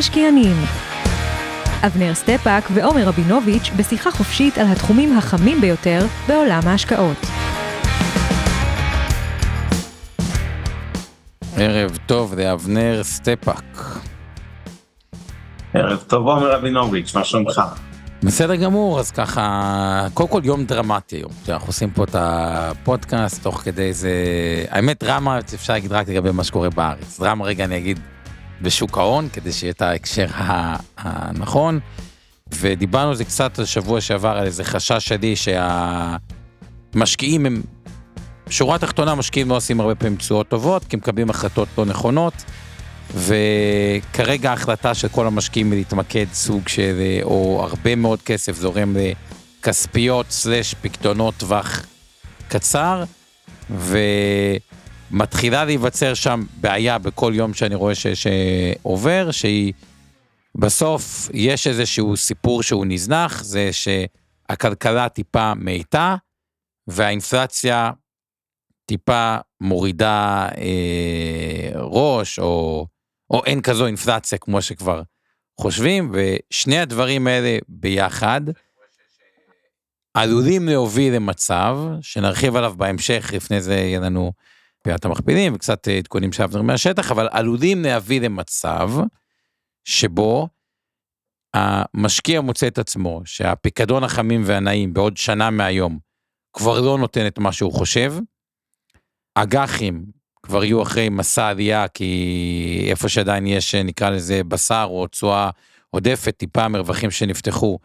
המשקיענים אבנר סטפאק ועומר רבינוביץ' בשיחה חופשית על התחומים החמים ביותר בעולם ההשקעות. ערב טוב, זה אבנר סטפאק. ערב טוב עומר רבינוביץ', מה שלומך? בסדר גמור, אז ככה, קודם כל יום דרמטי היום. אנחנו עושים פה את הפודקאסט תוך כדי זה, האמת דרמה אפשר להגיד רק לגבי מה שקורה בארץ. דרמה רגע אני אגיד בשוק ההון, כדי שיהיה את ההקשר הנכון. ודיברנו על זה קצת השבוע שעבר, על איזה חשש שלי שהמשקיעים הם, שורה תחתונה, משקיעים לא עושים הרבה פעמים תשואות טובות, כי הם מקבלים החלטות לא נכונות. וכרגע ההחלטה של כל המשקיעים היא להתמקד סוג של, או הרבה מאוד כסף זורם לכספיות סלש פקדונות טווח קצר, ו... מתחילה להיווצר שם בעיה בכל יום שאני רואה שעובר, שהיא בסוף יש איזשהו סיפור שהוא נזנח, זה שהכלכלה טיפה מאיתה, והאינפלציה טיפה מורידה אה, ראש, או, או אין כזו אינפלציה כמו שכבר חושבים, ושני הדברים האלה ביחד, עלולים להוביל למצב, שנרחיב עליו בהמשך, לפני זה יהיה לנו פיית המכפילים וקצת אה, עדכונים שאבנר מהשטח, אבל עלולים להביא למצב שבו המשקיע מוצא את עצמו שהפיקדון החמים והנעים בעוד שנה מהיום כבר לא נותן את מה שהוא חושב. אג"חים כבר יהיו אחרי מסע עלייה כי איפה שעדיין יש נקרא לזה בשר או תשואה עודפת טיפה מרווחים שנפתחו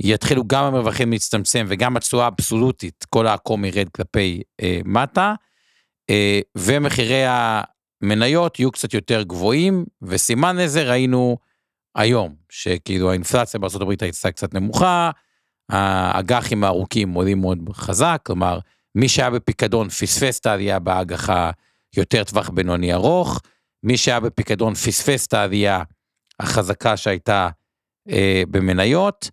יתחילו גם המרווחים להצטמצם וגם התשואה האבסולוטית כל העקום ירד כלפי אה, מטה. אה, ומחירי המניות יהיו קצת יותר גבוהים, וסימן לזה ראינו היום, שכאילו האינפלציה בארה"ב הייתה קצת נמוכה, האג"חים הארוכים עולים מאוד חזק, כלומר, מי שהיה בפיקדון פספס את העלייה באג"ח היותר טווח בינוני ארוך, מי שהיה בפיקדון פספס את העלייה החזקה שהייתה אה, במניות,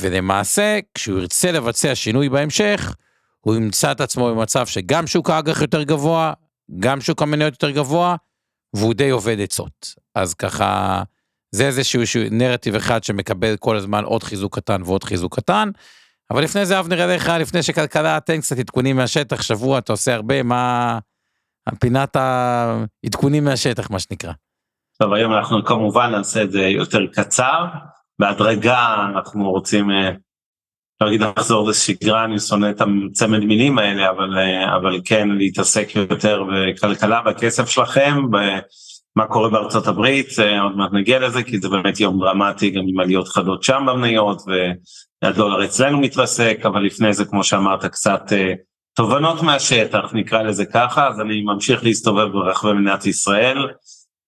ולמעשה, כשהוא ירצה לבצע שינוי בהמשך, הוא ימצא את עצמו במצב שגם שוק האג"ח יותר גבוה, גם שוק המניות יותר גבוה, והוא די עובד עצות. אז ככה, זה איזשהו נרטיב אחד שמקבל כל הזמן עוד חיזוק קטן ועוד חיזוק קטן. אבל לפני זה אבנר אליך, לפני שכלכלה, תן קצת עדכונים מהשטח, שבוע אתה עושה הרבה, מה... פינת העדכונים מהשטח, מה שנקרא. טוב, היום אנחנו כמובן נעשה את זה יותר קצר. בהדרגה אנחנו רוצים אה, לא אגיד לחזור לשגרה, אני שונא את הצמד מילים האלה, אבל, אה, אבל כן להתעסק יותר בכלכלה, בכסף שלכם, במה קורה בארצות הברית, אה, עוד מעט נגיע לזה, כי זה באמת יום דרמטי גם עם עליות חדות שם במניות, והדולר אצלנו מתרסק, אבל לפני זה, כמו שאמרת, קצת אה, תובנות מהשטח, נקרא לזה ככה, אז אני ממשיך להסתובב ברחבי מדינת ישראל,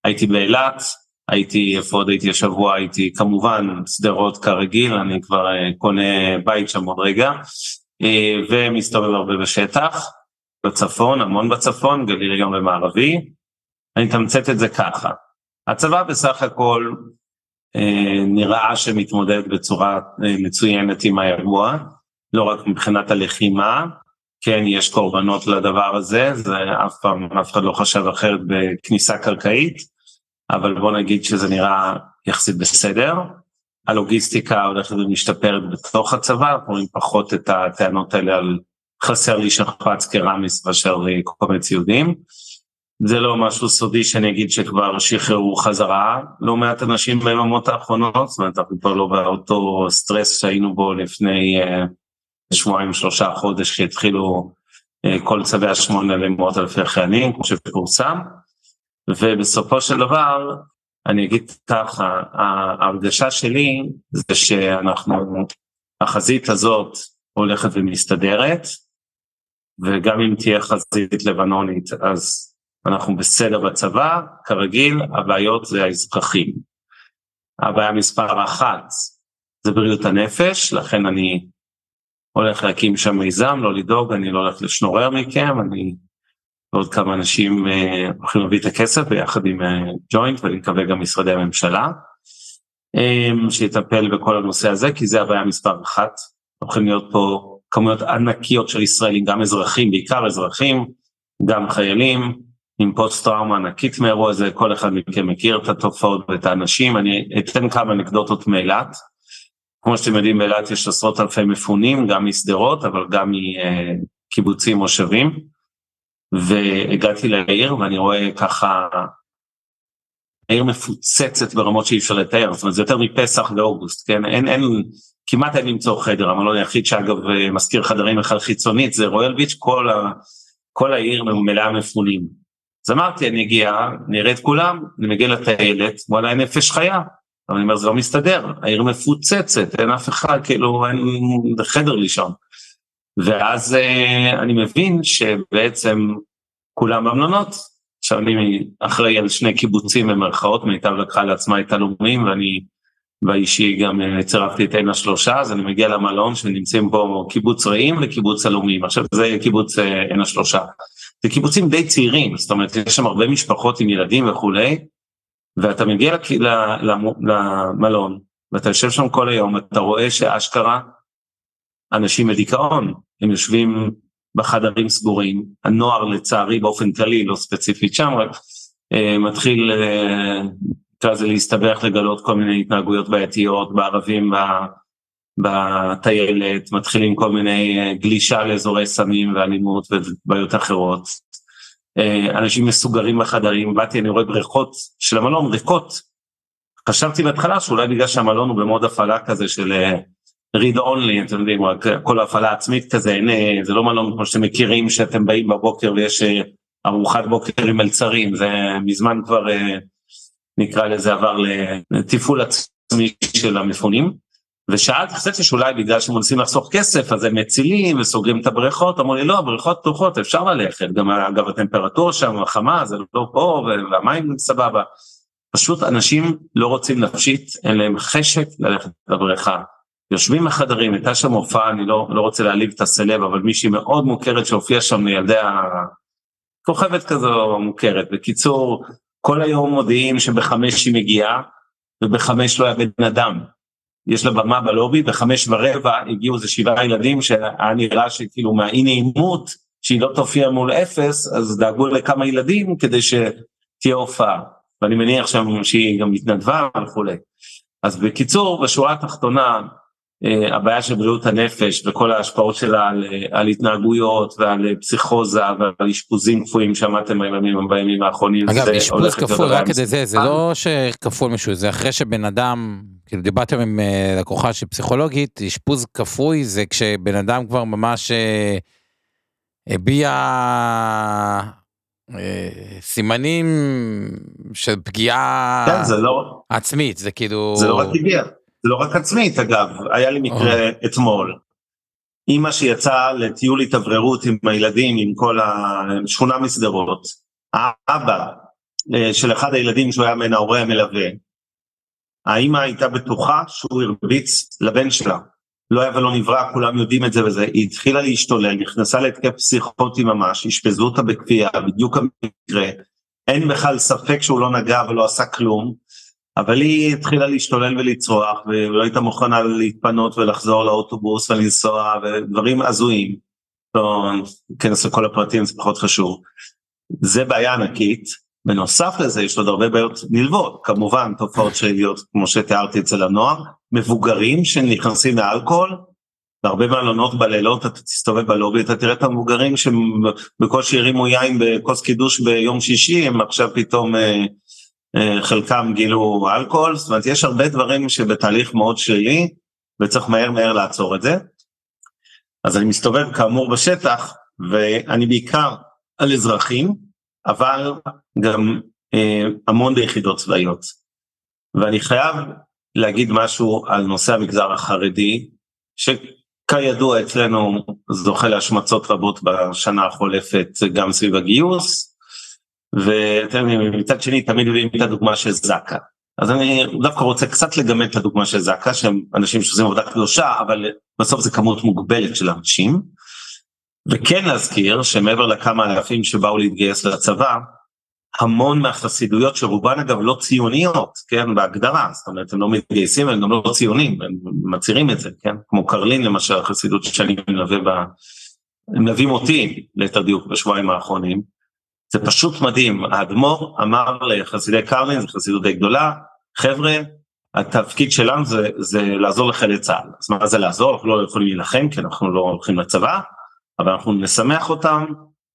הייתי באילת, הייתי, איפה עוד הייתי השבוע, הייתי כמובן שדרות כרגיל, אני כבר אה, קונה בית שם עוד רגע, אה, ומסתובב הרבה בשטח, בצפון, המון בצפון, גליל גם במערבי. אני אתמצת את זה ככה, הצבא בסך הכל אה, נראה שמתמודד בצורה מצוינת עם האירוע, לא רק מבחינת הלחימה, כן, יש קורבנות לדבר הזה, זה אף פעם, אף אחד לא חשב אחרת בכניסה קרקעית. אבל בוא נגיד שזה נראה יחסית בסדר. הלוגיסטיקה הולכת ומשתפרת בתוך הצבא, אנחנו רואים פחות את הטענות האלה על חסר לי שכפ"ץ קרמיס מאשר כל מיני ציודים. זה לא משהו סודי שאני אגיד שכבר שחררו חזרה לא מעט אנשים ביממות האחרונות, זאת אומרת אנחנו כבר לא באותו סטרס שהיינו בו לפני uh, שבועיים שלושה חודש שהתחילו uh, כל צווי השמונה למאות אלפי חיילים כמו שפורסם. ובסופו של דבר, אני אגיד ככה, ההרגשה שלי זה שאנחנו, החזית הזאת הולכת ומסתדרת, וגם אם תהיה חזית לבנונית אז אנחנו בסדר בצבא, כרגיל הבעיות זה האזרחים. הבעיה מספר אחת זה בריאות הנפש, לכן אני הולך להקים שם מיזם, לא לדאוג, אני לא הולך לשנורר מכם, אני ועוד כמה אנשים אה, הולכים להביא את הכסף ביחד עם אה, ג'וינט ואני מקווה גם משרדי הממשלה, אה, שיטפל בכל הנושא הזה, כי זה הבעיה מספר אחת, הולכים להיות פה כמויות ענקיות של ישראלים, גם אזרחים, בעיקר אזרחים, גם חיילים, עם פוסט טראומה ענקית מאירוע הזה, כל אחד מכם מכיר את התופעות ואת האנשים, אני אתן כמה אנקדוטות מאילת. כמו שאתם יודעים באילת יש עשרות אלפי מפונים, גם משדרות אבל גם מקיבוצים מושבים. והגעתי לעיר ואני רואה ככה, העיר מפוצצת ברמות שאי אפשר לתאר, זאת אומרת זה יותר מפסח ואוגוסט, כן, אין, אין, כמעט אין למצוא חדר, המלון היחיד שאגב מזכיר חדרים בכלל חיצונית זה רויאל ביץ', כל, ה, כל העיר מלאה מפונים. אז אמרתי אני אגיע, נראה את כולם, אני מגיע לטיילת, וואלה אין נפש חיה, אבל אני אומר זה לא מסתדר, העיר מפוצצת, אין אף אחד, כאילו אין חדר לישון. ואז uh, אני מבין שבעצם כולם במלונות, עכשיו אני אחראי על שני קיבוצים במרכאות, מיטב לקחה לעצמה את הלאומים ואני באישי גם uh, צירפתי את עין השלושה, אז אני מגיע למלון שנמצאים פה קיבוץ רעים וקיבוץ הלאומים, עכשיו זה קיבוץ uh, עין השלושה. זה קיבוצים די צעירים, זאת אומרת יש שם הרבה משפחות עם ילדים וכולי, ואתה מגיע למלון ואתה יושב שם כל היום, אתה רואה שאשכרה אנשים בדיכאון, הם יושבים בחדרים סגורים, הנוער לצערי באופן כללי, לא ספציפית שם, רק אה, מתחיל, אה, נקרא לזה להסתבך לגלות כל מיני התנהגויות בעייתיות בערבים, בטיילת, מתחילים כל מיני אה, גלישה לאזורי סמים ואלימות ובעיות אחרות. אנשים מסוגרים בחדרים, באתי אני רואה בריכות של המלון ריקות. חשבתי בהתחלה שאולי בגלל שהמלון הוא במוד הפעלה כזה של read only, אתם יודעים, כל הפעלה עצמית כזה, הנה, זה לא מלון כמו שאתם מכירים שאתם באים בבוקר ויש אה, ארוחת בוקר עם מלצרים, זה מזמן כבר אה, נקרא לזה עבר לתפעול עצמי של המפונים. ושאלתי, חשבתי שאולי בגלל שהם מנסים לחסוך כסף אז הם מצילים וסוגרים את הבריכות, אמרו לי לא, הבריכות פתוחות אפשר ללכת, גם אגב הטמפרטורה שם חמה, זה לא פה והמים סבבה. פשוט אנשים לא רוצים נפשית, אין להם חשק ללכת לבריכה. יושבים בחדרים, הייתה שם הופעה, אני לא, לא רוצה להעליב את הסלב, אבל מישהי מאוד מוכרת שהופיעה שם לילדי הכוכבת כזו מוכרת. בקיצור, כל היום מודיעים שבחמש היא מגיעה, ובחמש לא היה בן אדם. יש לה במה בלובי, בחמש ורבע הגיעו איזה שבעה ילדים שהיה נראה שכאילו מהאי נעימות, שהיא לא תופיע מול אפס, אז דאגו לכמה ילדים כדי שתהיה הופעה. ואני מניח שם שהיא גם התנדבה וכולי. אז בקיצור, בשורה התחתונה, הבעיה של בריאות הנפש וכל ההשפעות שלה על, על התנהגויות ועל פסיכוזה ועל אשפוזים כפויים שמעתם בימים, בימים האחרונים. אגב אשפוז כפוי רק כדי זה זה לא שכפוי מישהו זה אחרי שבן אדם כאילו דיברתם עם אה, לקוחה שהיא פסיכולוגית אשפוז כפוי זה כשבן אדם כבר ממש אה, הביע סימנים של פגיעה כן, זה לא, עצמית זה כאילו זה לא רק הביע. לא רק עצמית אגב, היה לי מקרה oh. אתמול. אימא שיצאה לטיול התאווררות עם הילדים, עם כל השכונה משדרות, האבא אה, של אחד הילדים שהוא היה מן ההורה המלווה, האימא הייתה בטוחה שהוא הרביץ לבן שלה. לא היה ולא נברא, כולם יודעים את זה וזה, היא התחילה להשתולל, נכנסה להתקף פסיכוטי ממש, אשפזו אותה בכפייה, בדיוק המקרה, אין בכלל ספק שהוא לא נגע ולא עשה כלום, אבל היא התחילה להשתולל ולצרוח ולא הייתה מוכנה להתפנות ולחזור לאוטובוס ולנסוע ודברים הזויים. לא ניכנס לכל הפרטים זה פחות חשוב. זה בעיה ענקית. בנוסף לזה יש עוד הרבה בעיות נלוות כמובן תופעות שליליות כמו שתיארתי אצל הנוער מבוגרים שנכנסים לאלכוהול בהרבה מלונות בלילות אתה תסתובב בלובי אתה תראה את המבוגרים שבקושי הרימו יין בכוס קידוש ביום שישי הם עכשיו פתאום אה, חלקם גילו אלכוהול, זאת אומרת יש הרבה דברים שבתהליך מאוד שלילי וצריך מהר מהר לעצור את זה. אז אני מסתובב כאמור בשטח ואני בעיקר על אזרחים, אבל גם אה, המון ביחידות צבאיות. ואני חייב להגיד משהו על נושא המגזר החרדי, שכידוע אצלנו זוכה להשמצות רבות בשנה החולפת גם סביב הגיוס, ומצד שני תמיד מביאים את הדוגמה של זק"א. אז אני דווקא רוצה קצת לגמד את הדוגמה של זק"א, שהם אנשים שעושים עבודה קדושה, אבל בסוף זה כמות מוגבלת של אנשים. וכן להזכיר שמעבר לכמה אלפים שבאו להתגייס לצבא, המון מהחסידויות שרובן אגב לא ציוניות, כן, בהגדרה, זאת אומרת הם לא מתגייסים, הם גם לא ציונים, הם מצהירים את זה, כן, כמו קרלין למשל, החסידות שאני מלווה בה, הם מלווים אותי ליתר דיוק בשבועיים האחרונים, זה פשוט מדהים, האדמו"ר אמר לחסידי קרלין, זו חסידות די גדולה, חבר'ה, התפקיד שלנו זה, זה לעזור לחיילי צה"ל, אז מה זה לעזור? אנחנו לא יכולים להילחם כי אנחנו לא הולכים לצבא, אבל אנחנו נשמח אותם,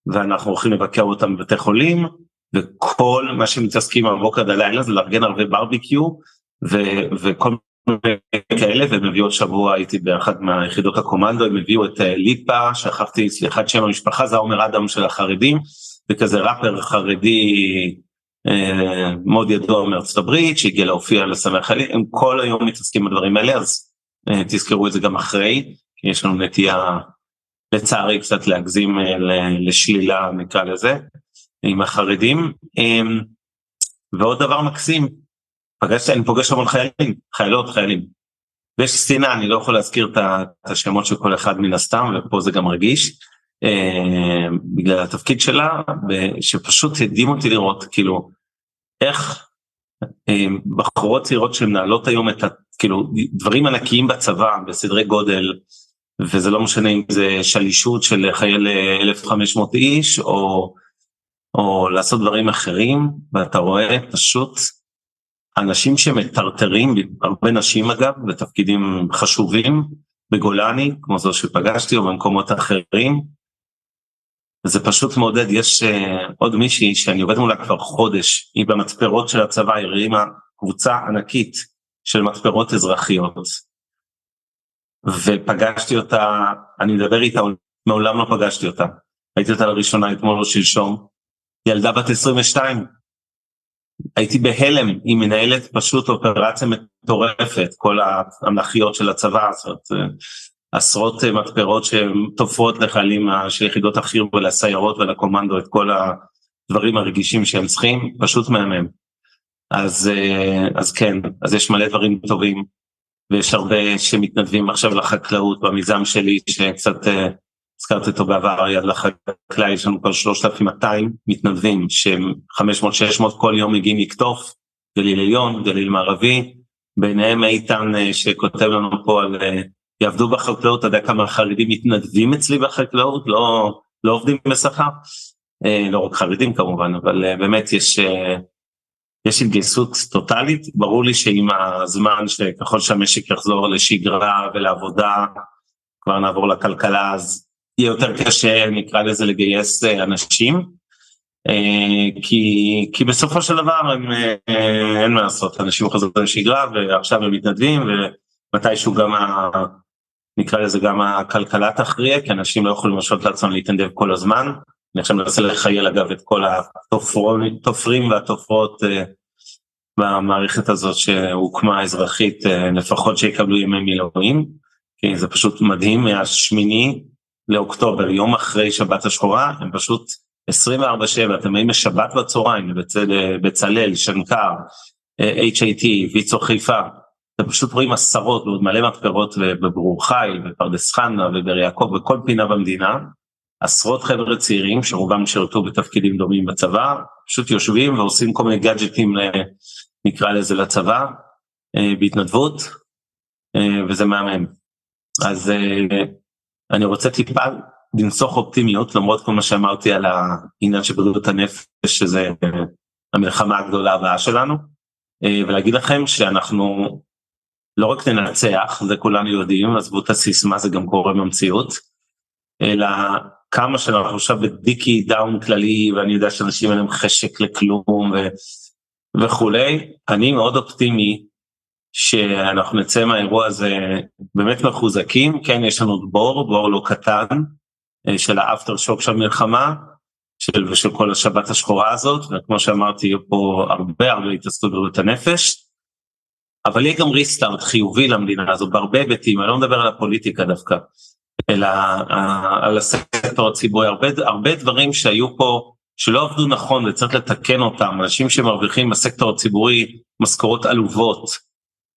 ואנחנו הולכים לבקר אותם בבתי חולים, וכל מה שמתעסקים מהבוקר עד הלילה זה לארגן הרבה ברביקיו ו- וכל מיני כאלה והם הביאו עוד שבוע הייתי באחד מהיחידות הקומנדו הם הביאו את אה, ליפה שכחתי סליחה את שם המשפחה זה עומר אדם של החרדים וכזה ראפר חרדי אה, מאוד ידוע מארצות הברית שהגיע להופיע לשמח חיילים הם כל היום מתעסקים בדברים האלה אז אה, תזכרו את זה גם אחרי כי יש לנו נטייה לצערי קצת להגזים אה, לשלילה נקרא לזה. עם החרדים. ועוד דבר מקסים, פגשתי, אני פוגש המון חיילים, חיילות, חיילים. ויש סצינה, אני לא יכול להזכיר את השמות של כל אחד מן הסתם, ופה זה גם רגיש, בגלל התפקיד שלה, שפשוט הדהים אותי לראות, כאילו, איך אמ, בחורות צעירות שמנהלות היום את ה... כאילו, דברים ענקיים בצבא, בסדרי גודל, וזה לא משנה אם זה שלישות של חייל 1,500 איש, או או לעשות דברים אחרים, ואתה רואה פשוט אנשים שמטרטרים, הרבה נשים אגב, בתפקידים חשובים, בגולני, כמו זו שפגשתי, או במקומות אחרים. זה פשוט מעודד, יש uh, עוד מישהי שאני עובד מולה כבר חודש, היא במתפרות של הצבא, היא הרימה קבוצה ענקית של מתפרות אזרחיות. ופגשתי אותה, אני מדבר איתה, מעולם לא פגשתי אותה. ראיתי אותה לראשונה אתמול או שלשום, ילדה בת 22. הייתי בהלם, היא מנהלת פשוט אופרציה מטורפת, כל המלאכיות של הצבא, זאת אומרת, עשרות מתפרות שתופרות לחיילים של יחידות החי"ר ולסיירות ולקומנדו את כל הדברים הרגישים שהם צריכים, פשוט מהמם. אז, אז כן, אז יש מלא דברים טובים, ויש הרבה שמתנדבים עכשיו לחקלאות במיזם שלי, שקצת הזכרתי אותו בעבר, יד לחקלאי, יש לנו כבר 3,200 מתנדבים שהם 500-600 כל יום מגיעים לקטוף, גליל עליון, גליל מערבי, ביניהם איתן אה, שכותב לנו פה על אה, יעבדו בחקלאות, אתה יודע כמה חרדים מתנדבים אצלי בחקלאות, לא, לא עובדים בשכר, אה, לא רק חרדים כמובן, אבל באמת יש, יש התגייסות טוטאלית, ברור לי שעם הזמן שככל שהמשק יחזור לשגרה ולעבודה, כבר נעבור לכלכלה אז יהיה יותר קשה נקרא לזה לגייס אה, אנשים. אה, כי, כי בסופו של דבר הם, אה, אין מה לעשות אנשים חזרו לשגרה ועכשיו הם מתנדבים ומתישהו גם נקרא לזה גם הכלכלה תכריע כי אנשים לא יכולים לשאול לעצמם להתנדב כל הזמן. אני עכשיו מנסה לחייל אגב את כל התופרים והתופרות במערכת הזאת שהוקמה אזרחית לפחות שיקבלו ימי מילואים כי זה פשוט מדהים מהשמיני לאוקטובר, יום אחרי שבת השחורה, הם פשוט 24/7, אתם באים לשבת בצהריים, בצלאל, שנקר, HIT, ויצו חיפה, אתם פשוט רואים עשרות ועוד מלא מתפרות בברור חיל, בפרדס חנה ובאר יעקב, בכל פינה במדינה, עשרות חבר'ה צעירים שרובם שירתו בתפקידים דומים בצבא, פשוט יושבים ועושים כל מיני גאדג'טים, נקרא לזה לצבא, אה, בהתנדבות, אה, וזה מהמם. אז אה, אני רוצה טיפה לנסוך אופטימיות למרות כל מה שאמרתי על העניין של בריאות הנפש שזה המלחמה הגדולה הבאה שלנו ולהגיד לכם שאנחנו לא רק ננצח זה כולנו יודעים עזבו את הסיסמה זה גם קורה במציאות אלא כמה שאנחנו עכשיו בדיכאון כללי ואני יודע שאנשים אין להם חשק לכלום ו... וכולי אני מאוד אופטימי שאנחנו נצא מהאירוע הזה באמת מחוזקים, כן יש לנו בור, בור לא קטן אה, של ה aftershock של המלחמה של, ושל כל השבת השחורה הזאת, וכמו שאמרתי יהיו פה הרבה הרבה התעסקות בבריאות הנפש, אבל יהיה גם restart חיובי למדינה הזו בהרבה היבטים, אני לא מדבר על הפוליטיקה דווקא, אלא על הסקטור הציבורי, הרבה, הרבה דברים שהיו פה שלא עבדו נכון וצריך לתקן אותם, אנשים שמרוויחים בסקטור הציבורי משכורות עלובות,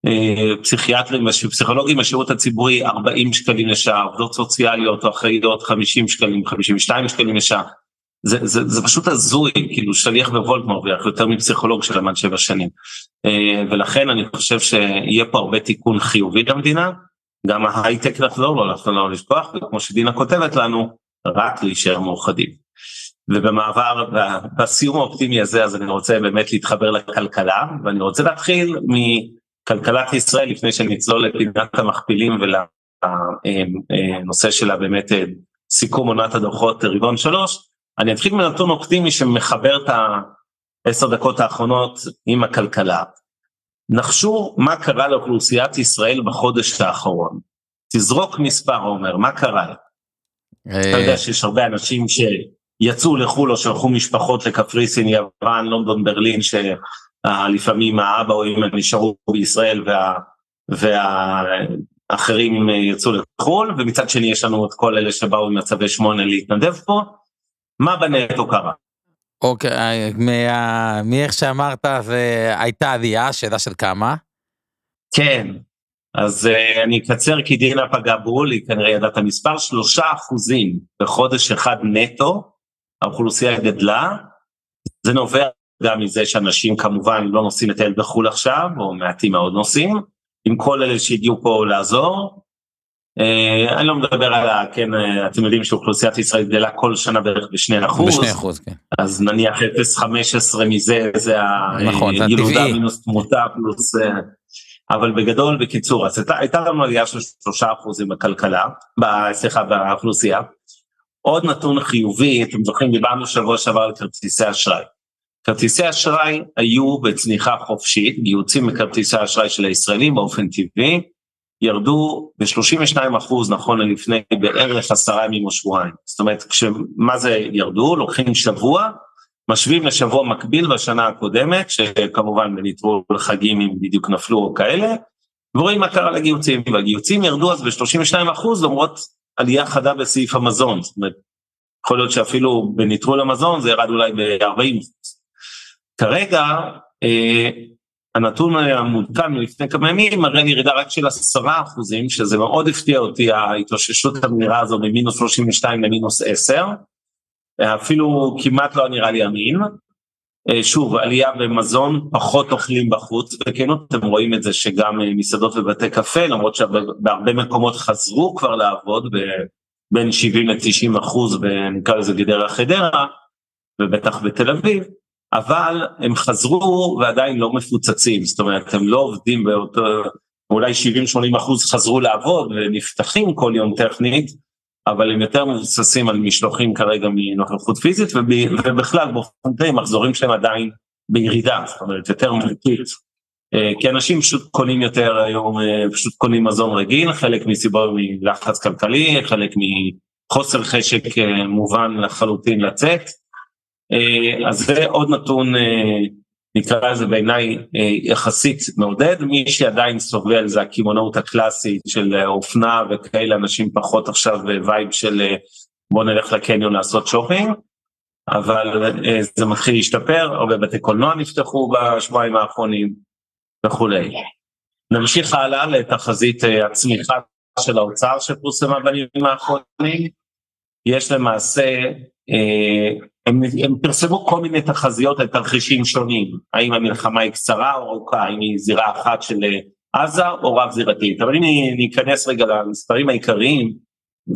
אה, פסיכיאטרים ופסיכולוגים בשירות הציבורי 40 שקלים לשעה, עובדות סוציאליות או אחראיות 50 שקלים, 52 שקלים לשעה, זה, זה, זה פשוט הזוי, כאילו שליח בוולט מרוויח יותר מפסיכולוג שלמד שבע שנים. אה, ולכן אני חושב שיהיה פה הרבה תיקון חיובי למדינה, גם ההייטק לחזור לו, אנחנו לא לשכוח, וכמו שדינה כותבת לנו, רק להישאר מאוחדים. ובמעבר, בסיום האופטימי הזה, אז אני רוצה באמת להתחבר לכלכלה, ואני רוצה להתחיל מכלכלת ישראל לפני שנצלול לפינת המכפילים ולנושא שלה באמת סיכום עונת הדוחות רבעון שלוש. אני אתחיל מנתון אופטימי שמחבר את העשר דקות האחרונות עם הכלכלה. נחשו מה קרה לאוכלוסיית ישראל בחודש האחרון. תזרוק מספר עומר, מה קרה? אתה יודע שיש הרבה אנשים שיצאו לחו"ל או שלחו משפחות לקפריסין, יוון, לונדון, ברלין, שלפעמים האבא או אמא נשארו בישראל וה... והאחרים יצאו לחו"ל, ומצד שני יש לנו את כל אלה שבאו עם מצבי שמונה להתנדב פה. מה בנטו קרה? אוקיי, מה, מאיך שאמרת זה הייתה עלייה, שאלה של כמה? כן, אז uh, אני אקצר כי דינה פגע בול, היא כנראה ידעה את המספר, שלושה אחוזים בחודש אחד נטו, האוכלוסייה גדלה, זה נובע גם מזה שאנשים כמובן לא נוסעים לטייל בחו"ל עכשיו, או מעטים מאוד נוסעים, עם כל אלה שהגיעו פה לעזור, אה, אני לא מדבר על ה... כן, אה, אתם יודעים שאוכלוסיית ישראל גדלה כל שנה בערך בשני אחוז. בשני אחוז, כן. אז נניח 0.15 מזה זה נכון, הילודה מינוס תמותה פלוס... אה, אבל בגדול, בקיצור, אז הייתה, הייתה לנו עלייה של שלושה אחוזים בכלכלה, סליחה, באוכלוסייה. עוד נתון חיובי, אתם זוכרים, דיברנו שבוע שעבר על כרטיסי אשראי. כרטיסי אשראי היו בצניחה חופשית, גיוצים מכרטיסי אשראי של הישראלים באופן טבעי, ירדו ב-32 אחוז נכון ללפני בערך עשרה ימים או שבועיים. זאת אומרת, מה זה ירדו? לוקחים שבוע, משווים לשבוע מקביל בשנה הקודמת, שכמובן בניטרול חגים אם בדיוק נפלו או כאלה, ורואים מה קרה לגיהוצים, והגיהוצים ירדו אז ב-32 אחוז למרות עלייה חדה בסעיף המזון, זאת אומרת, יכול להיות שאפילו בניטרול המזון זה ירד אולי ב-40 אחוז. כרגע, אה, הנתון המעודכן מלפני כמה ימים מראה ירידה רק של עשרה אחוזים, שזה מאוד הפתיע אותי ההתאוששות המהירה הזו ממינוס 32 למינוס 10, אפילו כמעט לא נראה לי אמין. אה, שוב, עלייה במזון, פחות אוכלים בחוץ, וכן אתם רואים את זה שגם אה, מסעדות ובתי קפה, למרות שבהרבה מקומות חזרו כבר לעבוד, בין 70 ל-90 אחוז, נקרא לזה גדרה חדרה, ובטח בתל אביב, אבל הם חזרו ועדיין לא מפוצצים, זאת אומרת הם לא עובדים באותו, אולי 70-80 אחוז חזרו לעבוד ונפתחים כל יום טכנית, אבל הם יותר מבוססים על משלוחים כרגע מנוכחות פיזית ובכלל באופן כללי מחזורים שלהם עדיין בירידה, זאת אומרת יותר מלכית. אה, כי אנשים פשוט קונים יותר היום, אה, פשוט קונים מזון רגיל, חלק מסיבות מלחץ כלכלי, חלק מחוסר חשק אה, מובן לחלוטין לצאת. אה, אז זה עוד נתון, אה, נקרא לזה בעיניי אה, יחסית מעודד, מי שעדיין סובל זה הקמעונאות הקלאסית של אופנה וכאלה אנשים פחות עכשיו vibe של בוא נלך לקניון לעשות שופינג, אבל זה מתחיל להשתפר, הרבה בתי קולנוע נפתחו בשבועיים האחרונים וכולי. נמשיך הלאה לתחזית הצמיחה של האוצר שפורסמה בימים האחרונים, יש למעשה הם, הם פרסמו כל מיני תחזיות על תרחישים שונים, האם המלחמה היא קצרה או ארוכה, האם היא זירה אחת של אה, עזה או רב זירתית, אבל אם ניכנס רגע למספרים העיקריים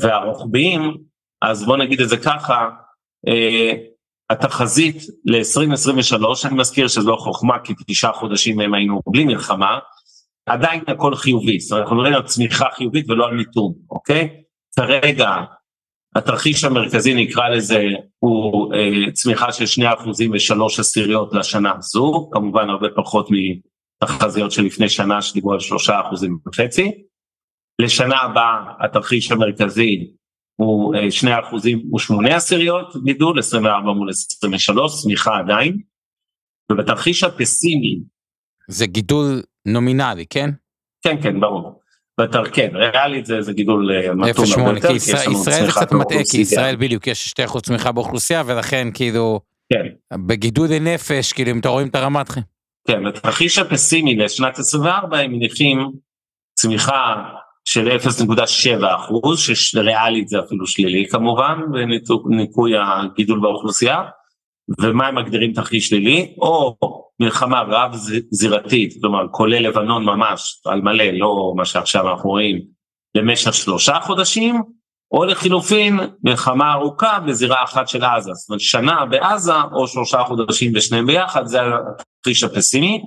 והרוחביים, אז בוא נגיד את זה ככה, אה, התחזית ל-2023, אני מזכיר שזו לא חוכמה כי תשעה חודשים מהם היינו בלי מלחמה, עדיין הכל חיובי, זאת אומרת אנחנו מדברים על צמיחה חיובית ולא על מיתון, אוקיי? כרגע התרחיש המרכזי נקרא לזה הוא אה, צמיחה של 2 אחוזים ושלוש עשיריות לשנה הזו, כמובן הרבה פחות מתחזיות של לפני שנה שדיברו על 3 אחוזים וחצי. לשנה הבאה התרחיש המרכזי הוא אה, 2 אחוזים ושמונה עשיריות גידול, 24 מול 23, צמיחה עדיין. ובתרחיש הפסימי... זה גידול נומינלי, כן? כן, כן, ברור. יותר כן, ריאלית זה, זה גידול אה, מתון הרבה יותר, ישראל זה קצת מטעה, כי ישראל בדיוק יש 2% צמיחה באוכלוסייה ולכן כאילו כן. בגידודי נפש, כאילו אם אתה רואים את הרמת חיים. כן, בתרחיש הפסימי לשנת 24 הם מניחים צמיחה של 0.7 אחוז, שריאלית זה אפילו שלילי כמובן, בניכוי הגידול באוכלוסייה, ומה הם מגדירים תרחיש שלילי, או מלחמה רב זירתית, כלומר כולל לבנון ממש, על מלא, לא מה שעכשיו אנחנו רואים, למשך שלושה חודשים, או לחילופין מלחמה ארוכה בזירה אחת של עזה, זאת אומרת שנה בעזה או שלושה חודשים ושניהם ביחד, זה התרחיש הפסימי.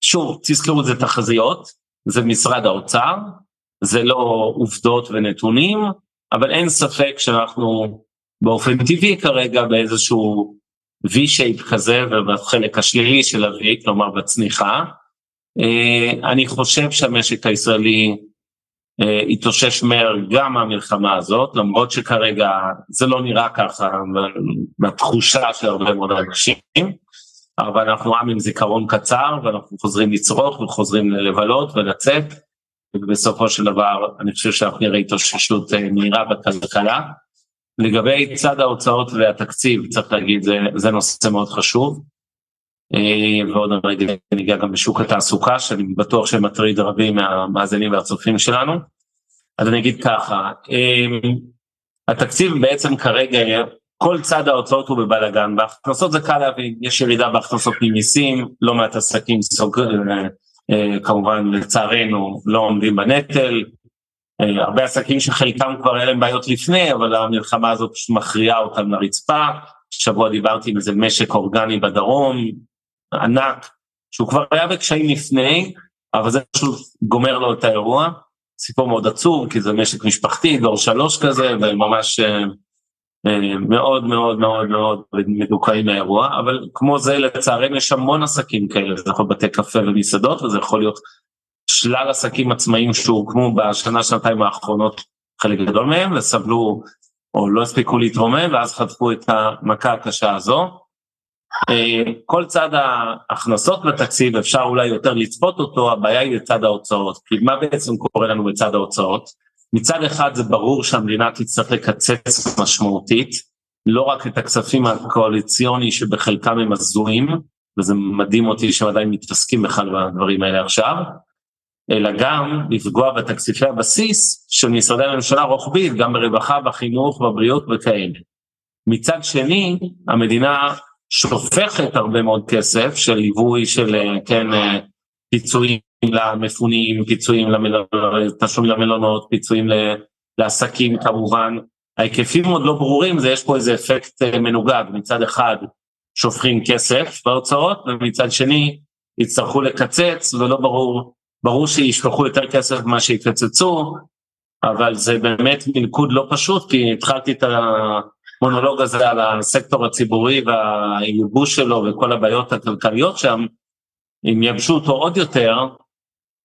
שוב, תזכרו זה תחזיות, זה משרד האוצר, זה לא עובדות ונתונים, אבל אין ספק שאנחנו באופן טבעי כרגע באיזשהו V-shape כזה ובחלק השלילי של ה-V, כלומר בצניחה. אה, אני חושב שהמשק הישראלי התאושש מהר גם מהמלחמה הזאת, למרות שכרגע זה לא נראה ככה בתחושה של הרבה מאוד אנשים, אבל אנחנו עם עם זיכרון קצר ואנחנו חוזרים לצרוך וחוזרים לבלות ולצאת, ובסופו של דבר אני חושב שאנחנו נראה התאוששות אה, מהירה בכלכלה. לגבי צד ההוצאות והתקציב, צריך להגיד, זה, זה נושא מאוד חשוב. אה, ועוד רגע ניגע גם בשוק התעסוקה, שאני בטוח שמטריד רבים מהמאזינים והצופים שלנו. אז אני אגיד ככה, אה, התקציב בעצם כרגע, כל צד ההוצאות הוא בבלאגן, בהכנסות זה קל להבין, יש ירידה בהכנסות ממיסים, לא מעט עסקים סוג, אה, כמובן לצערנו לא עומדים בנטל, הרבה עסקים שחלקם כבר היה להם בעיות לפני, אבל המלחמה הזאת מכריעה אותם לרצפה, שבוע דיברתי עם איזה משק אורגני בדרום, ענק, שהוא כבר היה בקשיים לפני, אבל זה פשוט גומר לו את האירוע. סיפור מאוד עצוב, כי זה משק משפחתי, דור שלוש כזה, וממש אה, אה, מאוד מאוד מאוד מאוד מדוכאים מהאירוע, אבל כמו זה לצערנו יש המון עסקים כאלה, זה יכול להיות בתי קפה ומסעדות, וזה יכול להיות שלל עסקים עצמאיים שהוקמו בשנה, שנתיים האחרונות, חלק גדול מהם, וסבלו או לא הספיקו להתרומם, ואז חטפו את המכה הקשה הזו. אה, כל צד ההכנסות בתקציב אפשר אולי יותר לצפות אותו, הבעיה היא לצד ההוצאות. כי מה בעצם קורה לנו בצד ההוצאות? מצד אחד זה ברור שהמדינה תצטרך לקצץ משמעותית, לא רק את הכספים הקואליציוני שבחלקם הם הזויים, וזה מדהים אותי שהם עדיין מתעסקים בכלל בדברים האלה עכשיו, אלא גם לפגוע בתקציבי הבסיס של משרדי הממשלה רוחבית, גם ברווחה, בחינוך, בבריאות וכאלה. מצד שני, המדינה שופכת הרבה מאוד כסף של ליווי של אה, כן אה, פיצויים למפונים, פיצויים למלונות, תשלומים למלונות, פיצויים לעסקים כמובן. ההיקפים עוד לא ברורים, זה יש פה איזה אפקט אה, מנוגד, מצד אחד שופכים כסף בהוצאות ומצד שני יצטרכו לקצץ ולא ברור, ברור שישפכו יותר כסף ממה שיקצצו, אבל זה באמת מלכוד לא פשוט כי התחלתי את. המונולוג הזה על הסקטור הציבורי והייבוש שלו וכל הבעיות הכלכליות שם, אם יבשו אותו עוד יותר,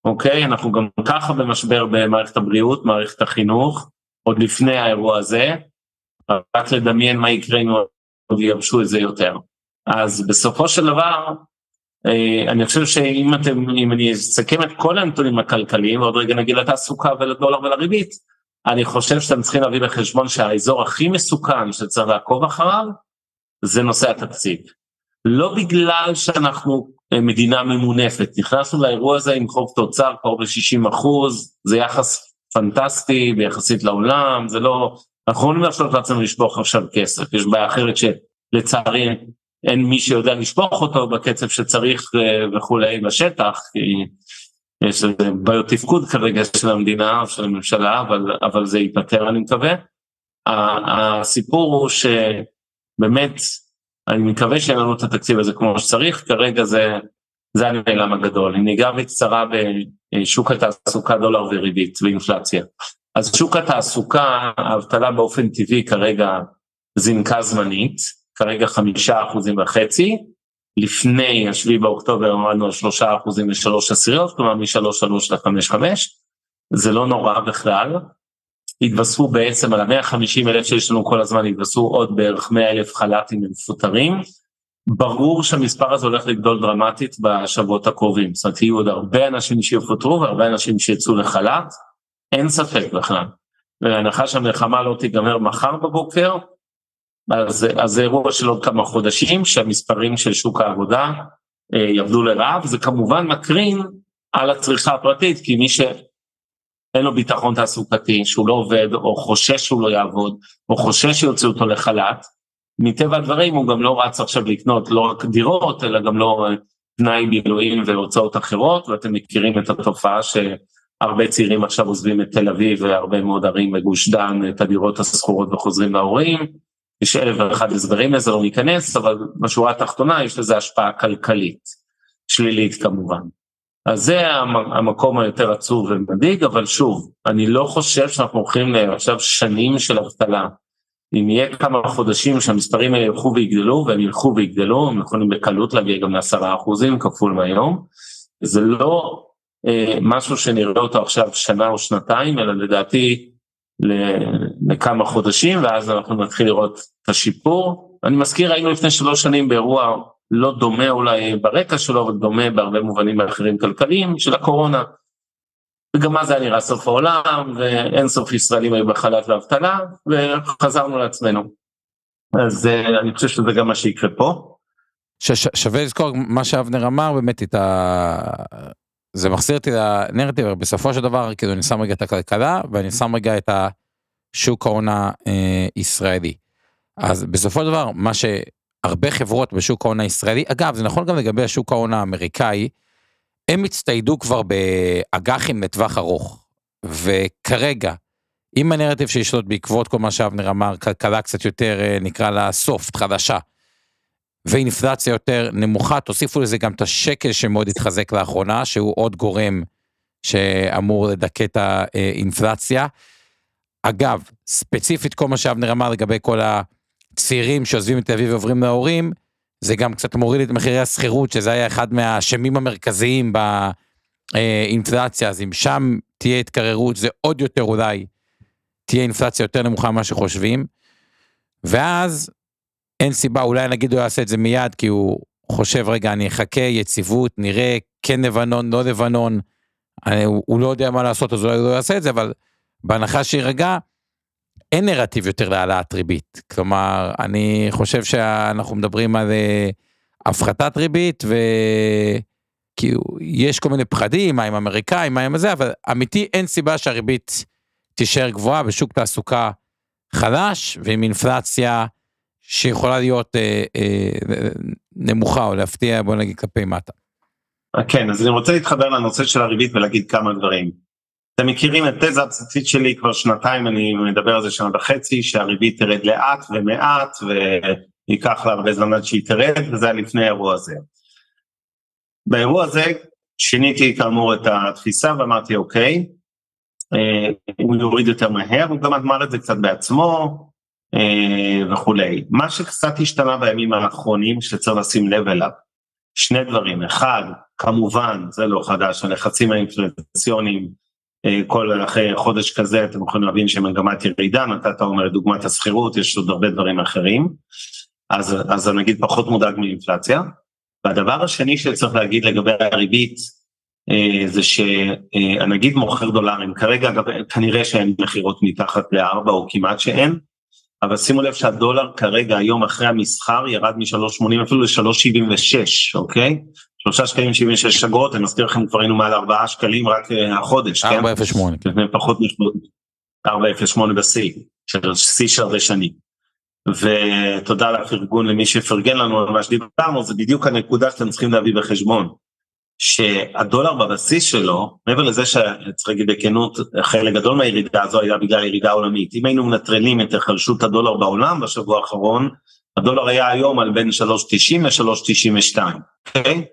אוקיי, אנחנו גם ככה במשבר במערכת הבריאות, מערכת החינוך, עוד לפני האירוע הזה, רק לדמיין מה יקרה אם עוד יבשו את זה יותר. אז בסופו של דבר, אני חושב שאם אתם, אם אני אסכם את כל הנתונים הכלכליים, ועוד רגע נגיד לתעסוקה ולדולר ולריבית, אני חושב שאתם צריכים להביא בחשבון שהאזור הכי מסוכן שצריך לעקוב אחריו זה נושא התקציב. לא בגלל שאנחנו אה, מדינה ממונפת, נכנסנו לאירוע הזה עם חוב תוצר קרוב ל-60 אחוז, זה יחס פנטסטי ביחסית לעולם, זה לא, אנחנו יכולים להרשות לעצמנו לשפוך עכשיו כסף, יש בעיה אחרת שלצערי אין מי שיודע לשפוך אותו בקצב שצריך אה, וכולי בשטח, כי יש בעיות תפקוד כרגע של המדינה או של הממשלה, אבל, אבל זה ייפתר אני מקווה. הסיפור הוא שבאמת, אני מקווה שאין לנו את התקציב הזה כמו שצריך, כרגע זה, זה הנעלם הגדול. אם ניגע בקצרה בשוק התעסוקה, דולר וריבית ואינפלציה. אז שוק התעסוקה, האבטלה באופן טבעי כרגע זינקה זמנית, כרגע חמישה אחוזים וחצי, לפני השביעי באוקטובר עמדנו על שלושה אחוזים ושלוש עשיריות, כלומר משלוש שלוש לחמש חמש, זה לא נורא בכלל. התווספו בעצם על המאה חמישים אלף שיש לנו כל הזמן, התווספו עוד בערך מאה אלף חל"תים מפוטרים. ברור שהמספר הזה הולך לגדול דרמטית בשבועות הקרובים, זאת אומרת יהיו עוד הרבה אנשים שיפוטרו והרבה אנשים שיצאו לחל"ת, אין ספק בכלל. בהנחה שהמלחמה לא תיגמר מחר בבוקר, אז, זה אירוע של עוד כמה חודשים שהמספרים של שוק העבודה אה, ירדו לרעב, זה כמובן מקרין על הצריכה הפרטית, כי מי שאין לו ביטחון תעסוקתי, שהוא לא עובד, או חושש שהוא לא יעבוד, או חושש שיוציאו אותו לחל"ת, מטבע הדברים הוא גם לא רץ עכשיו לקנות לא רק דירות, אלא גם לא אה, תנאי בילויים והוצאות אחרות, ואתם מכירים את התופעה שהרבה צעירים עכשיו עוזבים את תל אביב והרבה מאוד ערים בגוש דן, את הדירות השכורות וחוזרים להורים. יש אלף ואחד הסברים לזה, לא ניכנס, אבל בשורה התחתונה יש לזה השפעה כלכלית, שלילית כמובן. אז זה המקום היותר עצוב ומדאיג, אבל שוב, אני לא חושב שאנחנו הולכים עכשיו שנים של אבטלה. אם יהיה כמה חודשים שהמספרים האלה ילכו ויגדלו, והם ילכו ויגדלו, הם יכולים בקלות להגיע גם לעשרה אחוזים כפול מהיום, זה לא אה, משהו שנראה אותו עכשיו שנה או שנתיים, אלא לדעתי לכמה חודשים, ואז אנחנו נתחיל לראות את השיפור. אני מזכיר, היינו לפני שלוש שנים באירוע לא דומה אולי ברקע שלו, אבל דומה בהרבה מובנים אחרים כלכליים של הקורונה. וגם אז היה נראה סוף העולם, ואין סוף ישראלים היו בחל"ת ואבטלה, וחזרנו לעצמנו. אז uh, אני חושב שזה גם מה שיקרה פה. שווה לזכור מה שאבנר אמר באמת את ה... זה מחזיר אותי לנרטיב בסופו של דבר כאילו אני שם רגע את הכלכלה ואני שם רגע את השוק ההון הישראלי. אז בסופו של דבר מה שהרבה חברות בשוק ההון הישראלי אגב זה נכון גם לגבי השוק ההון האמריקאי. הם הצטיידו כבר באג"חים לטווח ארוך וכרגע אם הנרטיב שישלוט בעקבות כל מה שאבנר אמר כלכלה קצת יותר אה, נקרא לה סופט חדשה. ואינפלציה יותר נמוכה, תוסיפו לזה גם את השקל שמאוד התחזק לאחרונה, שהוא עוד גורם שאמור לדכא את האינפלציה. אגב, ספציפית כל מה שאבנר אמר לגבי כל הצעירים שעוזבים את תל אביב ועוברים להורים, זה גם קצת מוריד את מחירי השכירות, שזה היה אחד מהאשמים המרכזיים באינפלציה, אז אם שם תהיה התקררות, זה עוד יותר אולי תהיה אינפלציה יותר נמוכה ממה שחושבים. ואז אין סיבה, אולי נגיד הוא יעשה את זה מיד, כי הוא חושב, רגע, אני אחכה, יציבות, נראה, כן לבנון, לא לבנון, אני, הוא, הוא לא יודע מה לעשות, אז אולי הוא לא יעשה את זה, אבל בהנחה שיירגע, אין נרטיב יותר להעלאת ריבית. כלומר, אני חושב שאנחנו מדברים על אה, הפחתת ריבית, וכאילו, יש כל מיני פחדים, מה עם אמריקאים, מה עם זה, אבל אמיתי, אין סיבה שהריבית תישאר גבוהה בשוק תעסוקה חלש, ועם אינפלציה, שיכולה להיות אה, אה, נמוכה או להפתיע בוא נגיד כלפי מטה. כן אז אני רוצה להתחבר לנושא של הריבית ולהגיד כמה דברים. אתם מכירים את תזה הבסיסית שלי כבר שנתיים אני מדבר על זה שנה וחצי שהריבית תרד לאט ומעט וייקח לה הרבה זמן עד שהיא תרד וזה היה לפני האירוע הזה. באירוע הזה שיניתי כאמור את התפיסה ואמרתי אוקיי אה, הוא יוריד יותר מהר הוא גם אמר את זה קצת בעצמו אה, וכולי. מה שקצת השתנה בימים האחרונים שצריך לשים לב אליו, שני דברים, אחד, כמובן, זה לא חדש, הלחצים האינפלציוניים, אה, כל אחרי חודש כזה אתם יכולים להבין שמגמת ירידה, נתת אומר דוגמת השכירות, יש עוד הרבה דברים אחרים, אז, אז אני אגיד פחות מודאג מאינפלציה. והדבר השני שצריך להגיד לגבי הריבית, אה, זה שהנגיד מוכר דולרים, כרגע כנראה שאין מכירות מתחת לארבע או כמעט שאין, אבל שימו לב שהדולר כרגע היום אחרי המסחר ירד מ-3.80 אפילו ל-3.76 אוקיי? שלושה שקלים 76 אגורות אני מזכיר לכם כבר היינו מעל 4 שקלים רק uh, החודש 4.08 כן? לפני פחות מ-4.08 בשיא של שיא של הרבה שנים. ותודה על הפרגון למי שפרגן לנו על מה שדיברנו זה בדיוק הנקודה שאתם צריכים להביא בחשבון. שהדולר בבסיס שלו, מעבר לזה שצריך להגיד בכנות, חלק גדול מהירידה הזו היה בגלל ירידה עולמית. אם היינו מנטרלים את החלשות הדולר בעולם בשבוע האחרון, הדולר היה היום על בין 3.90 ל-3.92, אוקיי?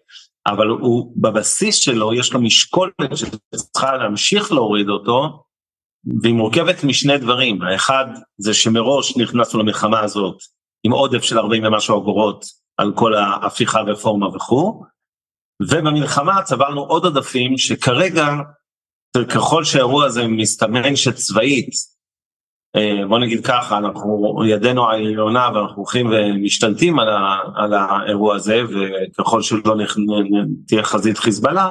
אבל הוא בבסיס שלו יש לו משקולת שצריכה להמשיך להוריד אותו, והיא מורכבת משני דברים, האחד זה שמראש נכנסנו למלחמה הזאת עם עודף של 40 ומשהו אגורות על כל ההפיכה רפורמה וכו', ובמלחמה צברנו עוד עודפים שכרגע, ככל שהאירוע הזה מסתמן שצבאית, אה, בוא נגיד ככה, אנחנו ידנו העליונה ואנחנו הולכים ומשתלטים על, ה, על האירוע הזה, וככל שלא תהיה חזית חיזבאללה,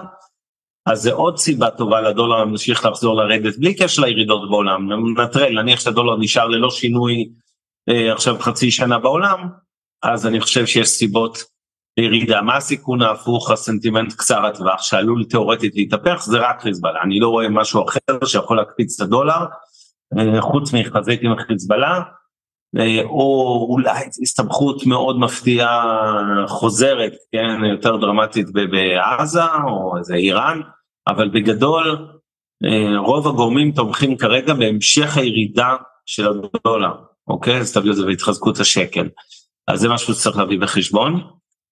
אז זה עוד סיבה טובה לדולר להמשיך לחזור לרדת בלי קשר לירידות בעולם, נטרל, נניח שהדולר נשאר ללא שינוי אה, עכשיו חצי שנה בעולם, אז אני חושב שיש סיבות לירידה. מה הסיכון ההפוך, הסנטימנט קצר הטווח שעלול תאורטית להתהפך, זה רק חיזבאללה. אני לא רואה משהו אחר שיכול להקפיץ את הדולר, אה, חוץ מחזית עם חיזבאללה, אה, או אולי הסתבכות מאוד מפתיעה חוזרת, כן, יותר דרמטית בעזה או איזה איראן, אבל בגדול רוב הגורמים תומכים כרגע בהמשך הירידה של הדולר. אוקיי? אז תביאו את זה בהתחזקות השקל. אז זה משהו שצריך להביא בחשבון.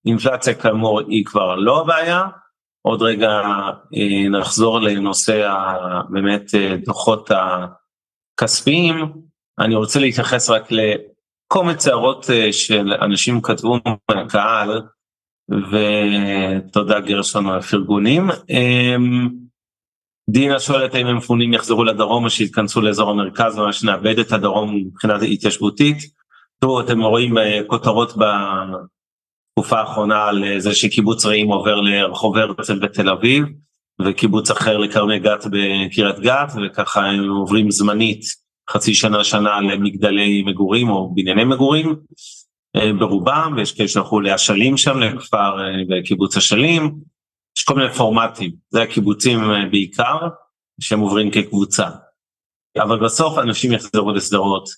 אינפלציה כאמור היא כבר לא הבעיה. עוד רגע אה, נחזור לנושא באמת אה, דוחות הכספיים. אני רוצה להתייחס רק לקומץ הערות אה, של אנשים כתבו מהקהל, ותודה גרשון על הפרגונים. דינה שואלת האם המפונים יחזרו לדרום או שיתכנסו לאזור המרכז ממש נאבד את הדרום מבחינה התיישבותית. תראו אתם רואים כותרות בתקופה האחרונה על אה, זה שקיבוץ רעים עובר לרחוב הרצל בתל אביב וקיבוץ אחר לכרמי גת בקריית גת וככה הם עוברים זמנית חצי שנה שנה למגדלי מגורים או בנייני מגורים אה, ברובם ויש כאלה שהלכו לאשלים שם לכפר בקיבוץ אשלים יש כל מיני פורמטים, זה הקיבוצים אה, בעיקר, שהם עוברים כקבוצה. אבל בסוף אנשים יחזרו לשדרות,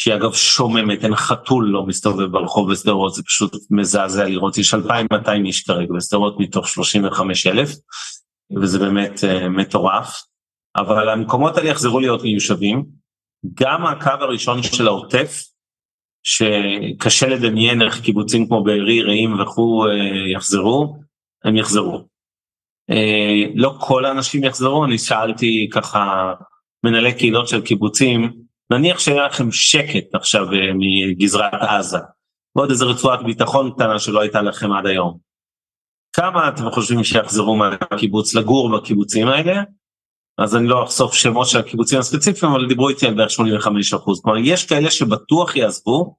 שהיא אגב שוממת, אין חתול לא מסתובב ברחוב בשדרות, זה פשוט מזעזע לראות, יש 2,200 איש כרגע בשדרות מתוך 35,000, וזה באמת uh, מטורף. אבל המקומות האלה יחזרו להיות מיושבים. גם הקו הראשון של העוטף, שקשה לדמיין איך קיבוצים כמו בארי, רעים וכו' uh, יחזרו, הם יחזרו. אה, לא כל האנשים יחזרו, אני שאלתי ככה מנהלי קהילות של קיבוצים, נניח שהיה לכם שקט עכשיו אה, מגזרת עזה, ועוד איזה רצועת ביטחון קטנה שלא הייתה לכם עד היום. כמה אתם חושבים שיחזרו מהקיבוץ לגור בקיבוצים האלה? אז אני לא אחשוף שמות של הקיבוצים הספציפיים, אבל דיברו איתי על בערך 85 אחוז. כלומר, יש כאלה שבטוח יעזבו,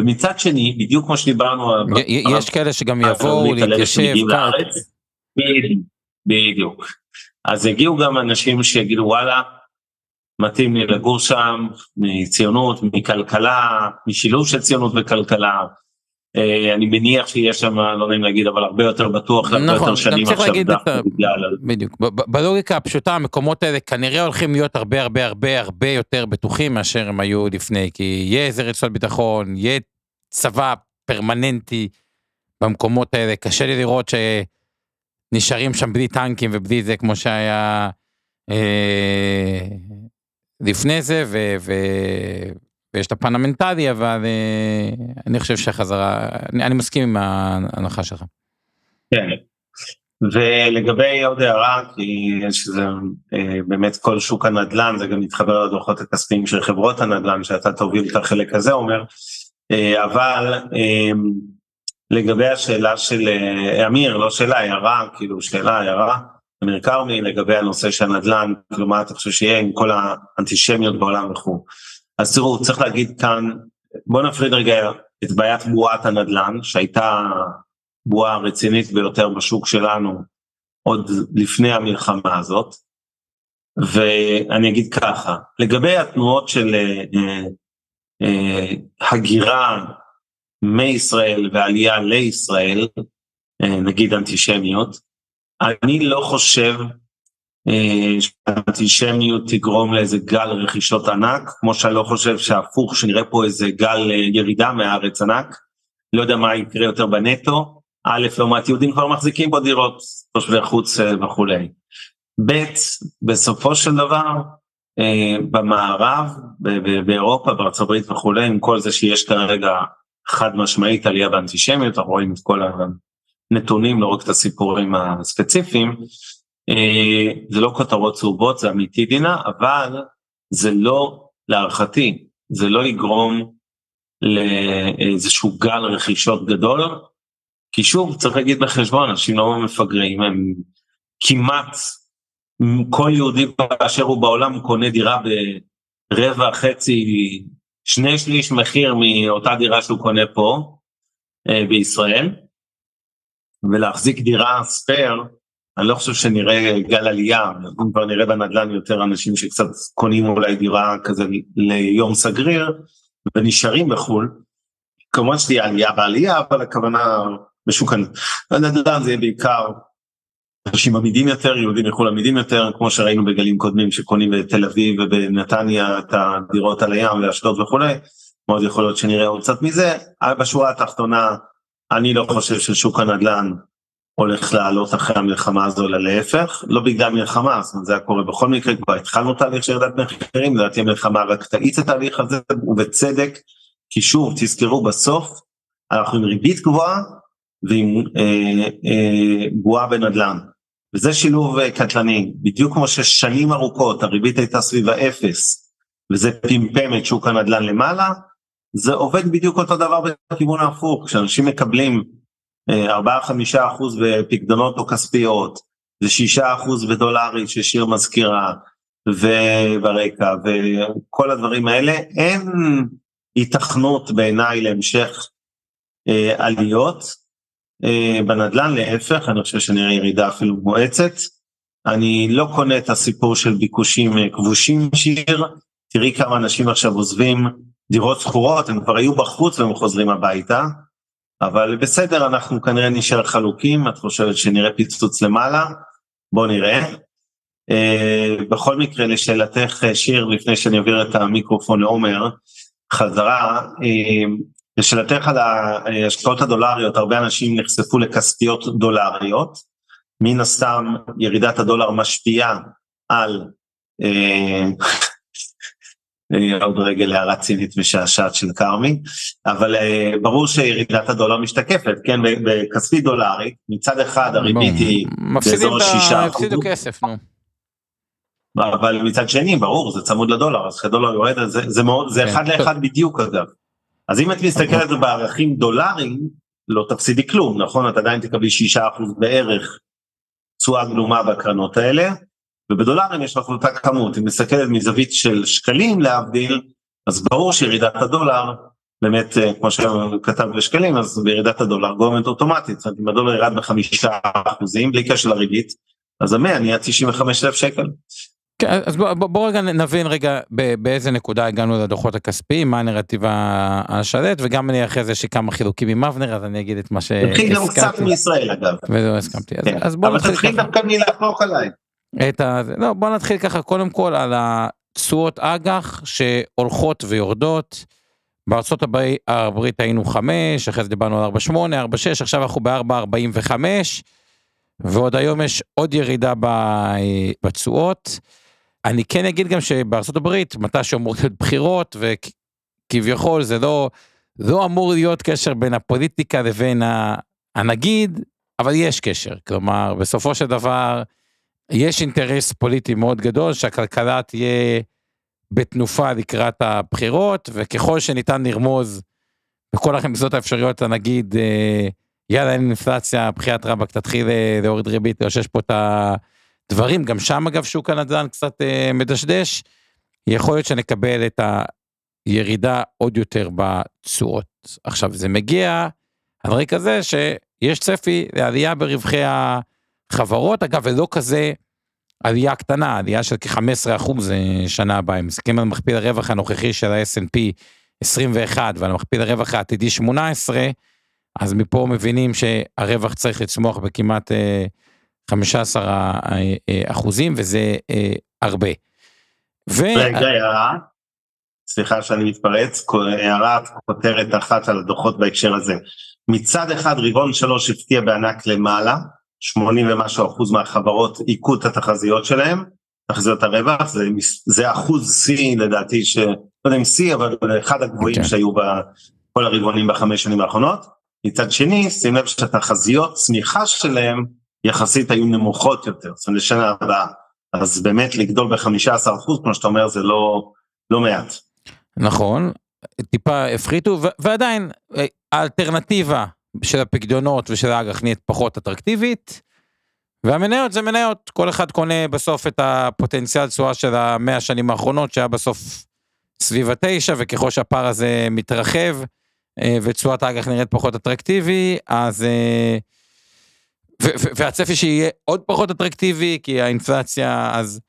ומצד שני, בדיוק כמו שדיברנו... יש כאלה שגם יבואו להתיישב. בדיוק. אז יגיעו גם אנשים שיגידו וואלה, מתאים לי לגור שם, מציונות, מכלכלה, משילוב של ציונות וכלכלה. אה, אני מניח שיש שם, לא נעים להגיד, אבל הרבה יותר בטוח, הרבה נכון, יותר שנים עכשיו דווקא בגלל... בדיוק, בלוגיקה הפשוטה המקומות האלה כנראה הולכים להיות הרבה הרבה הרבה הרבה יותר בטוחים מאשר הם היו לפני, כי יהיה איזה רצועת ביטחון, יהיה צבא פרמננטי במקומות האלה, קשה לי לראות שנשארים שם בלי טנקים ובלי זה כמו שהיה אה, לפני זה, ו, ו, ויש את הפן המנטלי, אבל אה, אני חושב שהחזרה, אני, אני מסכים עם ההנחה שלך. כן, ולגבי עוד הערה, כי יש איזה, אה, באמת כל שוק הנדל"ן, זה גם מתחבר לדוחות הכספיים של חברות הנדל"ן, שאתה תוביל את החלק הזה, אומר, אה, אבל לגבי השאלה של אמיר, לא שאלה, הערה, כאילו שאלה, הערה, אמיר כרמי, לגבי הנושא של הנדל"ן, כאילו מה אתה חושב שיהיה עם כל האנטישמיות בעולם וכו'. אז תראו, צריך להגיד כאן, בואו נפריד רגע את בעיית בועת הנדל"ן, שהייתה בועה רצינית ביותר בשוק שלנו עוד לפני המלחמה הזאת, ואני אגיד ככה, לגבי התנועות של אה, אה, הגירה מישראל ועלייה לישראל, אה, נגיד אנטישמיות, אני לא חושב אה, שאנטישמיות תגרום לאיזה גל רכישות ענק, כמו שאני לא חושב שהפוך, שנראה פה איזה גל ירידה מהארץ ענק, לא יודע מה יקרה יותר בנטו, א', לעומת יהודים כבר מחזיקים פה דירות, תושבי חוץ וכולי. ב', בסופו של דבר, אה, במערב, באירופה, בארצות הברית וכולי, עם כל זה שיש כרגע חד משמעית עלייה באנטישמיות, אנחנו רואים את כל הנתונים, לא רק את הסיפורים הספציפיים, אה, זה לא כותרות צהובות, זה אמיתי דינה, אבל זה לא, להערכתי, זה לא יגרום לאיזשהו גל רכישות גדול, כי שוב, צריך להגיד בחשבון, אנשים לא מפגרים, הם כמעט כל יהודי באשר הוא בעולם קונה דירה ברבע, חצי, שני שליש מחיר מאותה דירה שהוא קונה פה אה, בישראל, ולהחזיק דירה spare, אני לא חושב שנראה גל עלייה, אנחנו כבר נראה בנדל"ן יותר אנשים שקצת קונים אולי דירה כזה ליום סגריר, ונשארים בחו"ל, כמובן שתהיה עלייה בעלייה, אבל הכוונה בשוק הנדל"ן. זה יהיה בעיקר אנשים עמידים יותר, יהודים מחו"ל עמידים יותר, כמו שראינו בגלים קודמים שקונים בתל אביב ובנתניה את הדירות על הים ואשדוד וכולי, מאוד יכול להיות שנראה עוד קצת מזה, בשורה התחתונה אני לא חושב ששוק הנדל"ן הולך לעלות אחרי המלחמה הזו, אלא להפך, לא בגלל מלחמה, זאת אומרת זה היה קורה בכל מקרה, כבר התחלנו תהליך של ירידת מחירים, לדעתי המלחמה רק תאיץ את התהליך הזה, ובצדק, כי שוב, תזכרו בסוף, אנחנו עם ריבית גבוהה ועם אה, אה, בועה בנדל"ן, וזה שילוב אה, קטלני, בדיוק כמו ששנים ארוכות הריבית הייתה סביב האפס, וזה פמפם את שוק הנדל"ן למעלה, זה עובד בדיוק אותו דבר בכיוון ההפוך, כשאנשים מקבלים 4-5 אחוז בפקדונות או כספיות, ו-6 אחוז בדולרי ששיר מזכירה, וברקע, וכל הדברים האלה, אין היתכנות בעיניי להמשך אה, עליות. אה, בנדל"ן, להפך, אני חושב שנראה ירידה אפילו מואצת. אני לא קונה את הסיפור של ביקושים אה, כבושים שיר, תראי כמה אנשים עכשיו עוזבים דירות שכורות, הם כבר היו בחוץ והם חוזרים הביתה, אבל בסדר, אנחנו כנראה נשאר חלוקים, את חושבת שנראה פיצוץ למעלה? בוא נראה. Uh, בכל מקרה, לשאלתך, שיר, לפני שאני אעביר את המיקרופון לעומר, חזרה, uh, לשאלתך על ההשקעות הדולריות, הרבה אנשים נחשפו לכספיות דולריות, מן הסתם ירידת הדולר משפיעה על עוד רגל הערה צינית משעשעת של כרמי, אבל uh, ברור שירידת הדולר משתקפת, כן, בכספי דולרי, מצד אחד הריבית היא באזור שישה אחוז. מפסידו כסף, נו. אבל מצד שני, ברור, זה צמוד לדולר, אז כשהדולר יורד, זה, זה, מאוד, זה כן. אחד לאחד בדיוק אגב. אז אם את מסתכלת בערכים דולריים, לא תפסידי כלום, נכון? את עדיין תקבלי שישה אחוז בערך תשואה גלומה בקרנות האלה, ובדולרים יש לך אותה כמות, אם מסתכלת מזווית של שקלים להבדיל, אז ברור שירידת הדולר, באמת אה, כמו שכתב בשקלים, אז בירידת הדולר גורמת אוטומטית, זאת אומרת אם הדולר ירד בחמישה אחוזים בלי קשר לריבית, אז המאה נהיה 95 אלף שקל. כן, אז בוא, בוא, בוא רגע נבין רגע באיזה נקודה הגענו לדוחות הכספיים, מה הנרטיב השלט, וגם אני אחרי זה שכמה חילוקים עם אבנר, אז אני אגיד את מה שהזכרתי. נתחיל גם קצת מישראל אגב. ולא הסכמתי, כן. אז, אז בוא נתחיל. אבל תתחיל דווקא מלחלוק עליי. את ה... לא, בוא נתחיל ככה קודם כל על התשואות אג"ח שהולכות ויורדות. בארצות הברית היינו 5, אחרי זה דיברנו על 4.8, 4.6, עכשיו אנחנו ב-4.45, ועוד היום יש עוד ירידה בתשואות. אני כן אגיד גם שבארצות הברית, מתי שאמור להיות בחירות, וכביכול זה לא, לא אמור להיות קשר בין הפוליטיקה לבין הנגיד, אבל יש קשר. כלומר, בסופו של דבר, יש אינטרס פוליטי מאוד גדול שהכלכלה תהיה בתנופה לקראת הבחירות, וככל שניתן לרמוז בכל הרמיזות האפשריות הנגיד, אה, יאללה אין אינפלציה, בחיית רבאק תתחיל אה, להוריד ריבית, לאושש פה את הדברים, גם שם אגב שוק הנדל"ן קצת אה, מדשדש, יכול להיות שנקבל את הירידה עוד יותר בתשואות. עכשיו זה מגיע על רקע זה שיש צפי לעלייה ברווחי ה... חברות, אגב, ולא כזה עלייה קטנה, עלייה של כ-15 אחוז אה, שנה הבאה. אם מסתכלים על מכפיל הרווח הנוכחי של ה-S&P 21 ועל מכפיל הרווח העתידי 18, אז מפה מבינים שהרווח צריך לצמוח בכמעט 15 אה, אה, אחוזים, וזה הרבה. ו... רגע, הערה, סליחה שאני מתפרץ, הערת כותרת אחת על הדוחות בהקשר הזה. מצד אחד רבעון שלוש הפתיע בענק למעלה, 80 ומשהו אחוז מהחברות היכו את התחזיות שלהם, תחזיות הרווח, זה, זה אחוז שיא לדעתי, ש... לא יודע אם שיא, אבל אחד הגבוהים okay. אוקיי. שהיו בכל הרבעונים בחמש שנים האחרונות. מצד שני, שים לב שהתחזיות צמיחה שלהם יחסית היו נמוכות יותר, זאת אומרת לשנה הבאה. אז באמת לגדול ב-15 אחוז, כמו שאתה אומר, זה לא, לא מעט. נכון, טיפה הפחיתו, ועדיין אה, האלטרנטיבה של הפקדונות ושל האג"ח נהיית פחות אטרקטיבית. והמניות זה מניות, כל אחד קונה בסוף את הפוטנציאל תשואה של המאה השנים האחרונות שהיה בסוף סביב התשע וככל שהפער הזה מתרחב אה, ותשואת האג"ח נראית פחות אטרקטיבי אז אה, והצפי שיהיה עוד פחות אטרקטיבי כי האינפלציה אז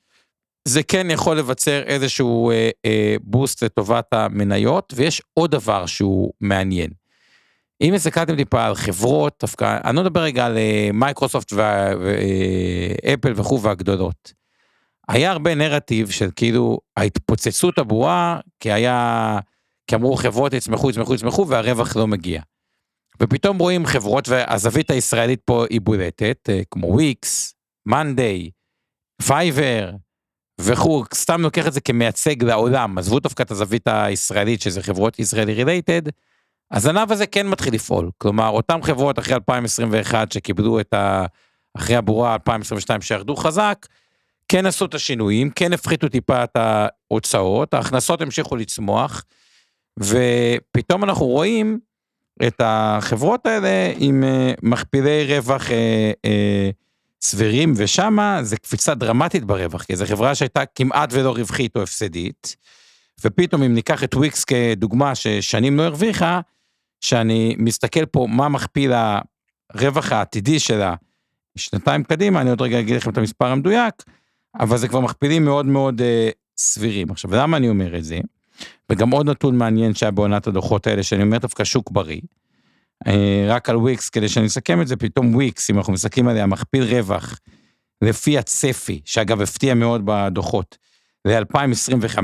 זה כן יכול לבצר איזשהו אה, אה, בוסט לטובת המניות, ויש עוד דבר שהוא מעניין. אם הסתכלתם טיפה על חברות, דווקא, אני לא מדבר רגע על אה, מייקרוסופט ואפל אה, וכו' והגדולות. היה הרבה נרטיב של כאילו ההתפוצצות הבועה, כי היה, כי אמרו חברות יצמחו, יצמחו, יצמחו, והרווח לא מגיע. ופתאום רואים חברות, והזווית הישראלית פה היא בולטת, אה, כמו וויקס, מאנדיי, פייבר, וכו', סתם לוקח את זה כמייצג לעולם, עזבו דווקא את הזווית הישראלית, שזה חברות ישראלי related, הזנב הזה כן מתחיל לפעול. כלומר, אותן חברות אחרי 2021 שקיבלו את ה... אחרי הבורה 2022 שירדו חזק, כן עשו את השינויים, כן הפחיתו טיפה את ההוצאות, ההכנסות המשיכו לצמוח, ופתאום אנחנו רואים את החברות האלה עם אה, מכפילי רווח אה, אה, סבירים, ושמה זה קפיצה דרמטית ברווח, כי זו חברה שהייתה כמעט ולא רווחית או הפסדית, ופתאום אם ניקח את וויקס כדוגמה ששנים לא הרוויחה, שאני מסתכל פה מה מכפיל הרווח העתידי שלה שנתיים קדימה, אני עוד רגע אגיד לכם את המספר המדויק, אבל זה כבר מכפילים מאוד מאוד אה, סבירים. עכשיו, למה אני אומר את זה? וגם עוד נתון מעניין שהיה בעונת הדוחות האלה, שאני אומר דווקא שוק בריא. אה, רק על וויקס, כדי שאני אסכם את זה, פתאום וויקס, אם אנחנו מסתכלים עליה, מכפיל רווח לפי הצפי, שאגב הפתיע מאוד בדוחות, ל-2025,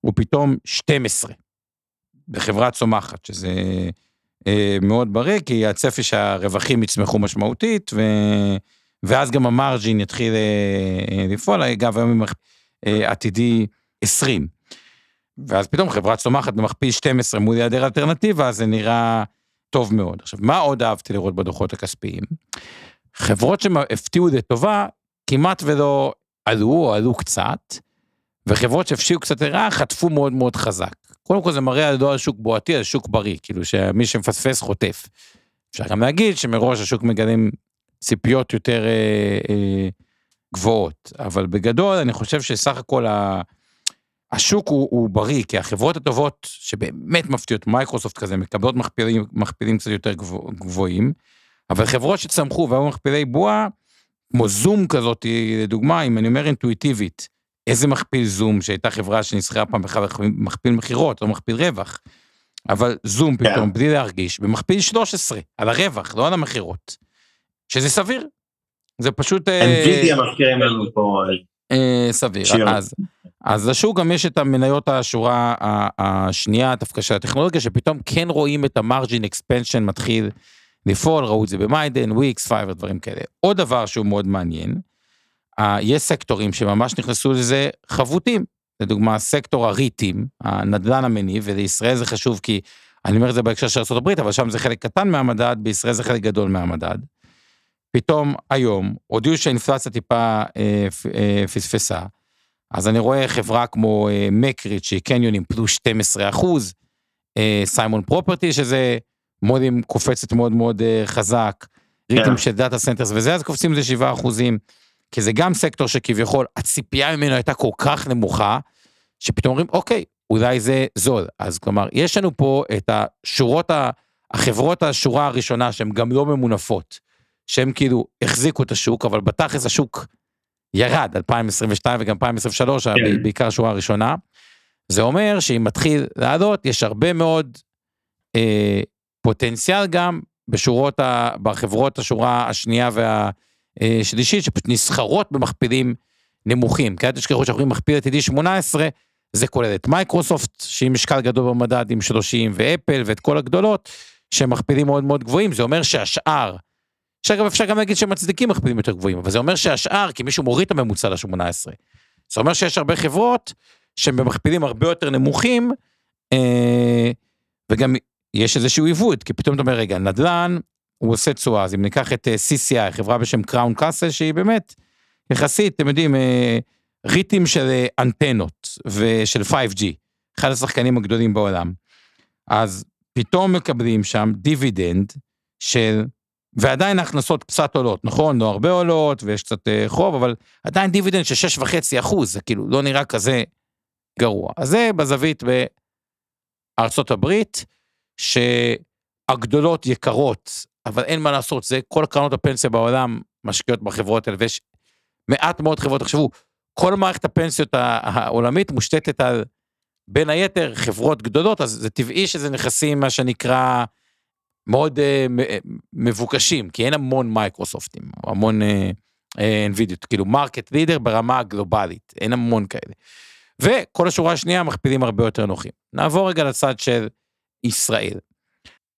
הוא פתאום 12. בחברה צומחת, שזה אה, מאוד בריא, כי הצפי שהרווחים יצמחו משמעותית, ו... ואז גם המרג'ין יתחיל אה, אה, לפעול, אגב, היום עתידי 20. ואז פתאום חברה צומחת במכפיל 12 מול היעדר אלטרנטיבה, זה נראה טוב מאוד. עכשיו, מה עוד אהבתי לראות בדוחות הכספיים? חברות שהפתיעו לטובה, כמעט ולא עלו או עלו קצת, וחברות שהפשיעו קצת לרעה, חטפו מאוד מאוד חזק. קודם כל זה מראה על שוק בועתי, על שוק בריא, כאילו שמי שמפספס חוטף. אפשר גם להגיד שמראש השוק מגלים ציפיות יותר אה, אה, גבוהות, אבל בגדול אני חושב שסך הכל ה... השוק הוא, הוא בריא, כי החברות הטובות שבאמת מפתיעות, מייקרוסופט כזה, מקבלות מכפילים, מכפילים קצת יותר גבוה, גבוהים, אבל חברות שצמחו והיו מכפילי בועה, כמו זום כזאת, לדוגמה, אם אני אומר אינטואיטיבית, איזה מכפיל זום, שהייתה חברה שנסחרה פעם בכלל מכפיל מכירות, לא מכפיל רווח, אבל זום כן. פתאום, yeah. בלי להרגיש, במכפיל 13, על הרווח, לא על המכירות. שזה סביר. זה פשוט... אה, מזכירים לנו פה... אה, סביר. שיר. אז, אז לשוק גם יש את המניות השורה השנייה, דווקא של הטכנולוגיה, שפתאום כן רואים את המרג'ין אקספנשן מתחיל לפעול, ראו את זה במאנדיי, וויקס, פייבר, דברים כאלה. עוד דבר שהוא מאוד מעניין, יש סקטורים שממש נכנסו לזה חבוטים. לדוגמה, סקטור הריטים, הנדל"ן המניב, ולישראל זה חשוב כי, אני אומר את זה בהקשר של ארה"ב, אבל שם זה חלק קטן מהמדד, בישראל זה חלק גדול מהמדד. פתאום היום הודיעו שהאינפלציה טיפה אה, אה, פספסה, אז אני רואה חברה כמו אה, Macerich שהיא קניונים פלוס 12 אחוז, אה, סיימון פרופרטי שזה מולים קופצת מאוד מאוד אה, חזק, ריטים של data centers וזה, אז קופצים לזה 7 אחוזים, כי זה גם סקטור שכביכול הציפייה ממנו הייתה כל כך נמוכה, שפתאום אומרים אוקיי, אולי זה זול. אז כלומר, יש לנו פה את השורות, החברות השורה הראשונה שהן גם לא ממונפות. שהם כאילו החזיקו את השוק, אבל בתכלס השוק ירד 2022 וגם 2023, כן. בעיקר השורה הראשונה. זה אומר שאם מתחיל לעלות, יש הרבה מאוד אה, פוטנציאל גם בשורות, ה, בחברות השורה השנייה והשלישית, אה, שפשוט נסחרות במכפילים נמוכים. כי אל תשכחו שאנחנו רואים מכפיל עתידי 18, זה כולל את מייקרוסופט, שהיא משקל גדול במדד עם 30, ואפל ואת כל הגדולות, שהם מכפילים מאוד מאוד גבוהים, זה אומר שהשאר, שאגב אפשר גם להגיד שמצדיקים מכפילים יותר גבוהים, אבל זה אומר שהשאר, כי מישהו מוריד את הממוצע ל-18. זה אומר שיש הרבה חברות שהן במכפילים הרבה יותר נמוכים, אה, וגם יש איזשהו עיוות, כי פתאום אתה אומר, רגע, נדל"ן, הוא עושה תשואה, אז אם ניקח את אה, CCI, חברה בשם קראון קאסל, שהיא באמת, יחסית, אתם יודעים, אה, ריטים של אה, אנטנות ושל 5G, אחד השחקנים הגדולים בעולם. אז פתאום מקבלים שם דיבידנד של ועדיין ההכנסות קצת עולות, נכון? לא הרבה עולות ויש קצת חוב, אבל עדיין דיבידנד של 6.5 אחוז, זה כאילו לא נראה כזה גרוע. אז זה בזווית בארצות הברית, שהגדולות יקרות, אבל אין מה לעשות, זה כל קרנות הפנסיה בעולם משקיעות בחברות האלה, ויש מעט מאוד חברות, תחשבו, כל מערכת הפנסיות העולמית מושתתת על, בין היתר, חברות גדולות, אז זה טבעי שזה נכסים, מה שנקרא, מאוד uh, מבוקשים, כי אין המון מייקרוסופטים, המון אה, NVIDIA, כאילו market leader ברמה הגלובלית, אין המון כאלה. וכל השורה השנייה מכפילים הרבה יותר נוחים. נעבור רגע לצד של ישראל.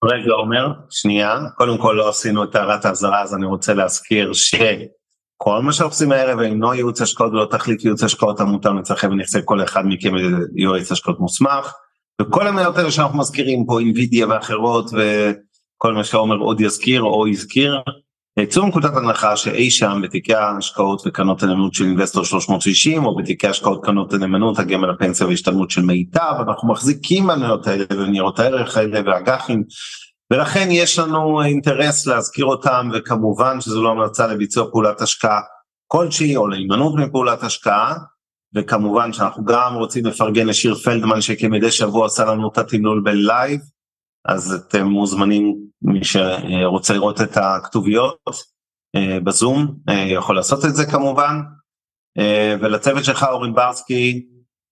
רגע אומר, שנייה, קודם כל לא עשינו את הערת האזהרה אז אני רוצה להזכיר שכל מה שאנחנו עושים הערב אינו ייעוץ השקעות ולא תחליף לייעוץ השקעות המותאם לצרכי ונכסי כל אחד מכם מיועץ השקעות מוסמך. וכל המניות האלה שאנחנו מזכירים פה אינווידיה ואחרות וכל מה שעומר עוד יזכיר או הזכיר צאו מנקודת הנחה שאי שם בתיקי ההשקעות וקרנות הנאמנות של אינבסטור 360 או בתיקי השקעות קרנות הנאמנות הגמל הפנסיה והשתלמות של מיטב אנחנו מחזיקים במניות האלה וניירות הערך האלה ואג"חים. ולכן יש לנו אינטרס להזכיר אותם וכמובן שזו לא המלצה לביצוע פעולת השקעה כלשהי או להימנעות מפעולת השקעה. וכמובן שאנחנו גם רוצים לפרגן לשיר פלדמן שכמדי שבוע עשה לנו את התמלול בלייב אז אתם מוזמנים, מי שרוצה לראות את הכתוביות אה, בזום, אה, יכול לעשות את זה כמובן. אה, ולצוות שלך אורן ברסקי,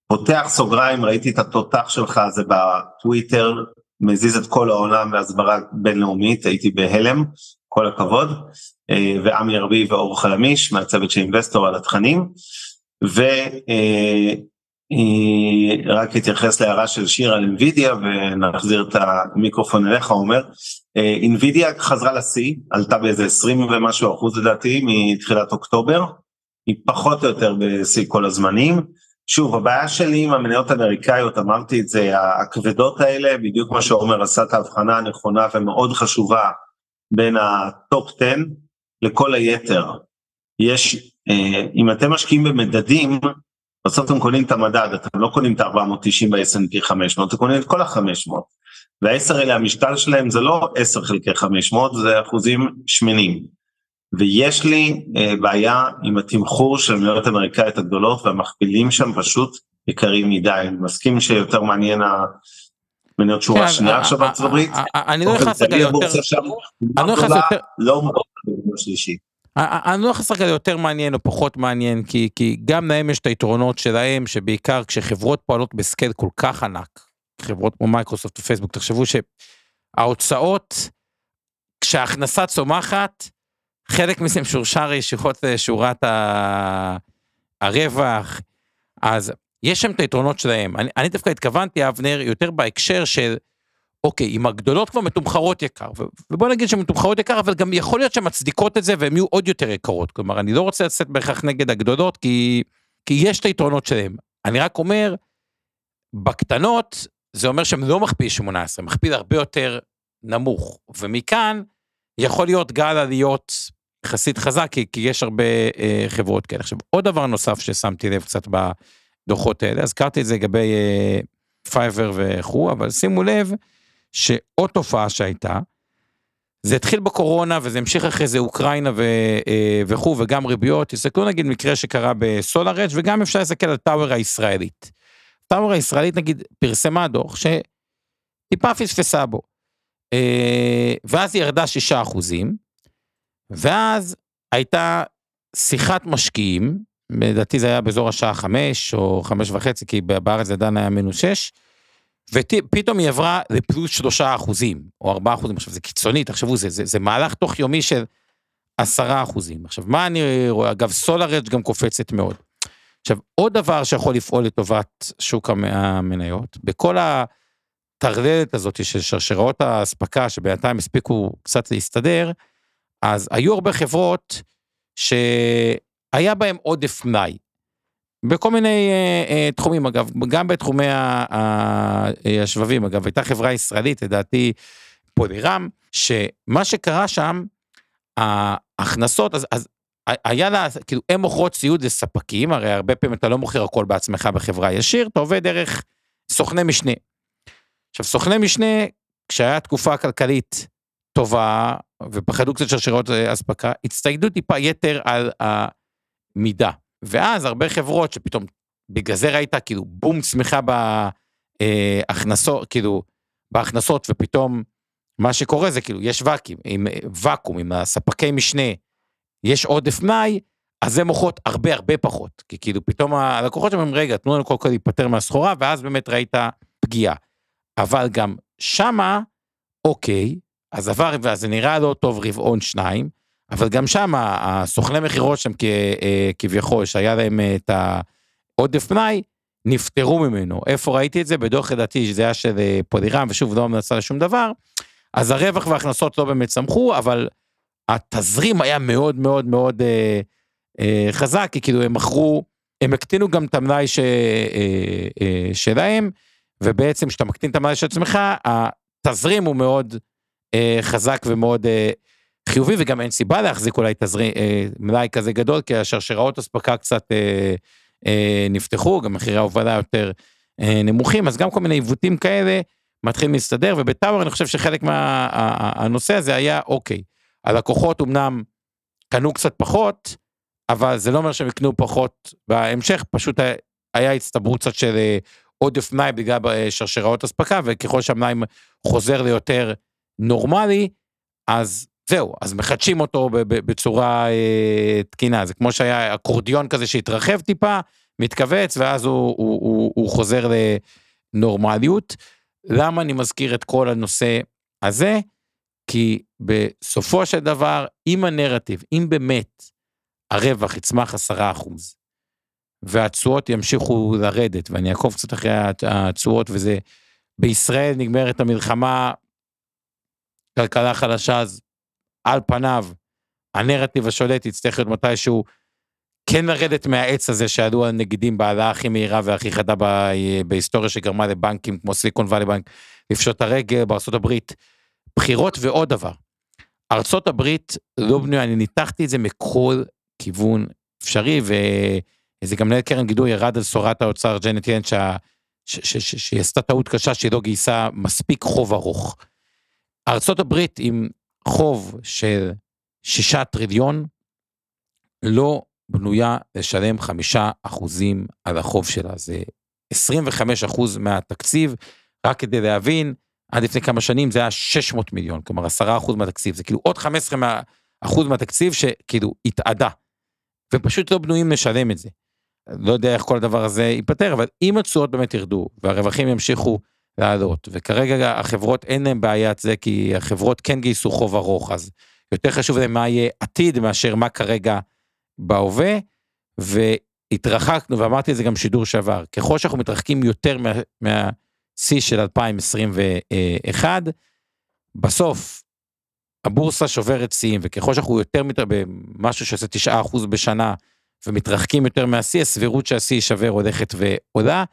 פותח סוגריים, ראיתי את התותח שלך, זה בטוויטר, מזיז את כל העולם בהסברה בינלאומית, הייתי בהלם, כל הכבוד. ועמי ארבי ואור חלמיש מהצוות של אינבסטור על התכנים. רק אתייחס להערה של שיר על אינווידיה ונחזיר את המיקרופון אליך, אומר, אינווידיה חזרה לשיא, עלתה באיזה 20 ומשהו אחוז לדעתי מתחילת אוקטובר, היא פחות או יותר בשיא כל הזמנים. שוב, הבעיה שלי עם המניות האמריקאיות, אמרתי את זה, הכבדות האלה, בדיוק מה שעומר עשה את ההבחנה הנכונה ומאוד חשובה בין הטופ 10 לכל היתר. יש, אה, אם אתם משקיעים במדדים, בסוף אתם קונים את המדד, אתם לא קונים את ה-490 ב-S&P 500, אתם קונים את כל ה-500. וה-10 האלה המשקל שלהם זה לא 10 חלקי 500, זה אחוזים שמנים. ויש לי אה, בעיה עם התמחור של מניות אמריקאיות הגדולות והמכפילים שם פשוט יקרים מדי, אני מסכים שיותר מעניין המניות שורה כן, שנייה עכשיו בארצות הברית. אני לא נכנס רגע יותר, אני לא נכנס יותר, לא. אני לא נכנס רגע ליותר מעניין או פחות מעניין, כי, כי גם להם יש את היתרונות שלהם, שבעיקר כשחברות פועלות ב scale כל כך ענק, חברות כמו מייקרוסופט ופייסבוק, תחשבו שההוצאות, כשההכנסה צומחת, חלק מזה משורשר ישירות לשורת ה... הרווח, אז יש שם את היתרונות שלהם. אני, אני דווקא התכוונתי, אבנר, יותר בהקשר של אוקיי, אם הגדולות כבר מתומחרות יקר, ובוא נגיד שהן מתומחרות יקר, אבל גם יכול להיות שהן מצדיקות את זה והן יהיו עוד יותר יקרות. כלומר, אני לא רוצה לצאת בהכרח נגד הגדולות, כי, כי יש את היתרונות שלהן. אני רק אומר, בקטנות, זה אומר שהן לא מכפיל 18, מכפיל הרבה יותר נמוך. ומכאן יכול להיות גל עליות יחסית חזק, כי, כי יש הרבה אה, חברות כאלה. עכשיו, עוד דבר נוסף ששמתי לב קצת בדוחות האלה, הזכרתי את זה לגבי אה, פייבר וכו', אבל שימו לב, שעוד תופעה שהייתה, זה התחיל בקורונה וזה המשיך אחרי זה אוקראינה ו, אה, וכו' וגם ריביות, תסתכלו נגיד מקרה שקרה בסולאר אדג' וגם אפשר להסתכל על טאוור הישראלית. טאוור הישראלית נגיד פרסמה דוח שטיפה פספסה בו. אה, ואז היא ירדה שישה אחוזים, ואז הייתה שיחת משקיעים, לדעתי זה היה באזור השעה חמש או חמש וחצי, כי בארץ זה עדיין היה מינוס שש, ופתאום היא עברה לפלוס שלושה אחוזים, או ארבעה אחוזים, עכשיו זה קיצוני, תחשבו, זה, זה, זה מהלך תוך יומי של עשרה אחוזים. עכשיו, מה אני רואה? אגב, סולארג' גם קופצת מאוד. עכשיו, עוד דבר שיכול לפעול לטובת שוק המניות, בכל הטרללת הזאת של שרשראות האספקה, שבינתיים הספיקו קצת להסתדר, אז היו הרבה חברות שהיה בהן עודף מלאי. בכל מיני אה, אה, תחומים אגב, גם בתחומי אה, השבבים אגב, הייתה חברה ישראלית לדעתי פולירם, שמה שקרה שם, ההכנסות, אז, אז היה לה, כאילו הם מוכרות ציוד לספקים, הרי הרבה פעמים אתה לא מוכר הכל בעצמך בחברה ישיר, אתה עובד דרך סוכני משנה. עכשיו סוכני משנה, כשהיה תקופה כלכלית טובה, ופחדו קצת שרשרות אספקה, הצטיידו טיפה יתר על המידה. ואז הרבה חברות שפתאום, בגלל זה ראית כאילו בום צמיחה בהכנסות, כאילו, בהכנסות, ופתאום מה שקורה זה כאילו, יש ואקים, עם ואקום, עם הספקי משנה, יש עודף מלאי, אז זה מוכרות הרבה הרבה פחות, כי כאילו פתאום הלקוחות אומרים, רגע, תנו לנו קודם כל להיפטר מהסחורה, ואז באמת ראית פגיעה. אבל גם שמה, אוקיי, אז עבר, וזה נראה לא טוב רבעון שניים, אבל גם שם הסוכני מכירות שם אה, כביכול, שהיה להם אה, את העודף מלאי, נפטרו ממנו. איפה ראיתי את זה? בדוח לדעתי שזה היה של אה, פולירם, ושוב לא המלצה לשום דבר. אז הרווח וההכנסות לא באמת צמחו, אבל התזרים היה מאוד מאוד מאוד אה, אה, חזק, כי כאילו הם מכרו, הם הקטינו גם את המלאי ש, אה, אה, שלהם, ובעצם כשאתה מקטין את המלאי של עצמך, התזרים הוא מאוד אה, חזק ומאוד אה, חיובי, וגם אין סיבה להחזיק אולי תזרים, אה, מלאי כזה גדול, כי השרשראות אספקה קצת אה, אה, נפתחו, גם מחירי ההובלה יותר אה, נמוכים, אז גם כל מיני עיוותים כאלה מתחילים להסתדר, ובטאוור אני חושב שחלק מהנושא מה, הזה היה, אוקיי, הלקוחות אמנם קנו קצת פחות, אבל זה לא אומר שהם יקנו פחות בהמשך, פשוט היה הצטברות קצת של אה, עודף מלאי בגלל אה, שרשראות אספקה, וככל שהמלאי חוזר ליותר נורמלי, אז זהו, אז מחדשים אותו בצורה אה, תקינה, זה כמו שהיה אקורדיון כזה שהתרחב טיפה, מתכווץ, ואז הוא, הוא, הוא, הוא חוזר לנורמליות. למה אני מזכיר את כל הנושא הזה? כי בסופו של דבר, אם הנרטיב, אם באמת הרווח יצמח עשרה אחוז, והתשואות ימשיכו לרדת, ואני אעקוב קצת אחרי התשואות, וזה, בישראל נגמרת המלחמה, כלכלה חלשה, אז על פניו, הנרטיב השולט יצטרך להיות מתישהו כן לרדת מהעץ הזה שעלו הנגידים בהעלאה הכי מהירה והכי חדה בהיסטוריה שגרמה לבנקים כמו סיליקון ואלי בנק לפשוט הרגל הברית. בחירות ועוד דבר. הברית לא בנויה, אני ניתחתי את זה מכל כיוון אפשרי ואיזה גם מנהל קרן גידור ירד על שורת האוצר ג'נט ילן שהיא עשתה טעות קשה שהיא לא גייסה מספיק חוב ארוך. הברית עם חוב של שישה טריליון, לא בנויה לשלם חמישה אחוזים על החוב שלה. זה 25 אחוז מהתקציב, רק כדי להבין, עד לפני כמה שנים זה היה 600 מיליון, כלומר 10 אחוז מהתקציב, זה כאילו עוד 15 אחוז מהתקציב שכאילו התאדה, ופשוט לא בנויים לשלם את זה. לא יודע איך כל הדבר הזה ייפתר, אבל אם התשואות באמת ירדו, והרווחים ימשיכו לעלות, וכרגע החברות אין להם בעיית זה, כי החברות כן גייסו חוב ארוך, אז יותר חשוב להם מה יהיה עתיד מאשר מה כרגע בהווה, והתרחקנו, ואמרתי את זה גם שידור שעבר, ככל שאנחנו מתרחקים יותר מה, מהשיא של 2021, בסוף הבורסה שוברת שיאים, וככל שאנחנו יותר מת... במשהו שעושה 9% בשנה, ומתרחקים יותר מהשיא, הסבירות שהשיא יישבר הולכת ועולה.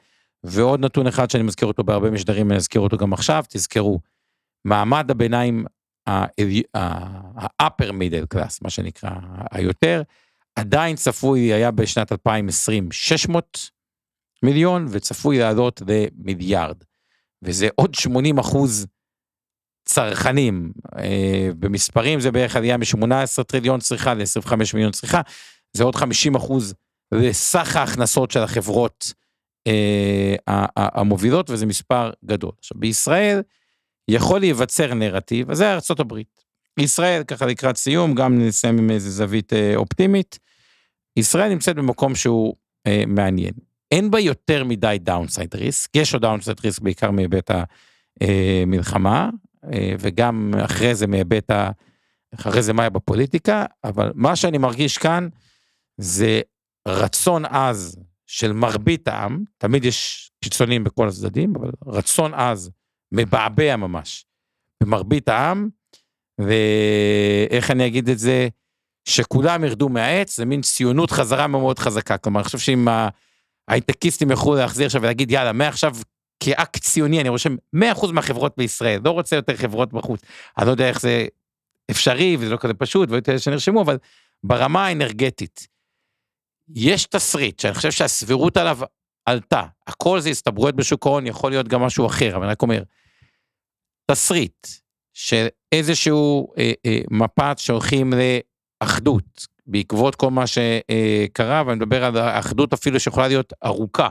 ועוד נתון אחד שאני מזכיר אותו בהרבה משדרים, אני אזכיר אותו גם עכשיו, תזכרו, מעמד הביניים ה-upper middle class, מה שנקרא, היותר, עדיין צפוי היה בשנת 2020 600 מיליון, וצפוי לעלות למיליארד. וזה עוד 80 אחוז צרכנים, אה, במספרים זה בערך עלייה מ-18 טריליון צריכה ל-25 מיליון צריכה, זה עוד 50 אחוז לסך ההכנסות של החברות המובילות, וזה מספר גדול. עכשיו, בישראל יכול להיווצר נרטיב, אז זה הברית. ישראל, ככה לקראת סיום, גם נסיים עם איזה זווית אה, אופטימית, ישראל נמצאת במקום שהוא אה, מעניין. אין בה יותר מדי downside risk, יש עוד downside risk בעיקר מהיבט המלחמה, אה, אה, וגם אחרי זה מהיבט ה... אחרי זה מה היה בפוליטיקה, אבל מה שאני מרגיש כאן זה רצון עז של מרבית העם, תמיד יש קיצונים בכל הצדדים, אבל רצון עז, מבעבע ממש, במרבית העם, ואיך אני אגיד את זה, שכולם ירדו מהעץ, זה מין ציונות חזרה מאוד חזקה. כלומר, אני חושב שאם ההייטקיסטים יוכלו להחזיר עכשיו ולהגיד, יאללה, מעכשיו כאקט ציוני, אני רושם 100% מהחברות בישראל, לא רוצה יותר חברות בחוץ. אני לא יודע איך זה אפשרי, וזה לא כזה פשוט, והיו שנרשמו, אבל ברמה האנרגטית, יש תסריט שאני חושב שהסבירות עליו עלתה, הכל זה הסתברויות בשוק ההון, יכול להיות גם משהו אחר, אבל אני רק אומר, תסריט של איזשהו אה, אה, מפת שהולכים לאחדות, בעקבות כל מה שקרה, ואני מדבר על האחדות אפילו שיכולה להיות ארוכה,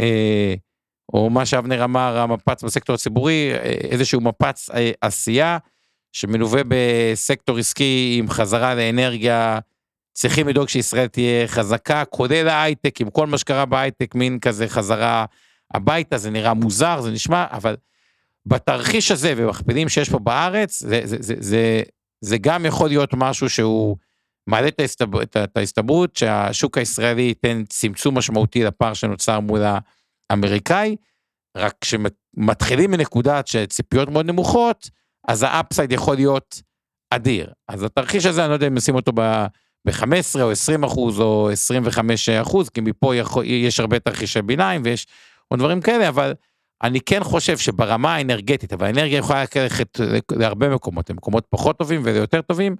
אה, או מה שאבנר אמר, המפץ בסקטור הציבורי, אה, איזשהו מפץ אה, עשייה, שמלווה בסקטור עסקי עם חזרה לאנרגיה צריכים לדאוג שישראל תהיה חזקה, כולל ההייטק, עם כל מה שקרה בהייטק, מין כזה חזרה הביתה, זה נראה מוזר, זה נשמע, אבל בתרחיש הזה ובמכפילים שיש פה בארץ, זה, זה, זה, זה, זה גם יכול להיות משהו שהוא מעלה את, ההסתבר, את ההסתברות שהשוק הישראלי ייתן צמצום משמעותי לפער שנוצר מול האמריקאי, רק כשמתחילים מנקודת שציפיות מאוד נמוכות, אז האפסייד יכול להיות אדיר. אז התרחיש הזה, אני לא יודע אם נשים אותו ב-15 או 20 אחוז או 25 אחוז, כי מפה יכול, יש הרבה תרחישי ביניים ויש עוד דברים כאלה, אבל אני כן חושב שברמה האנרגטית, אבל האנרגיה יכולה ללכת להרבה מקומות, למקומות פחות טובים וליותר טובים,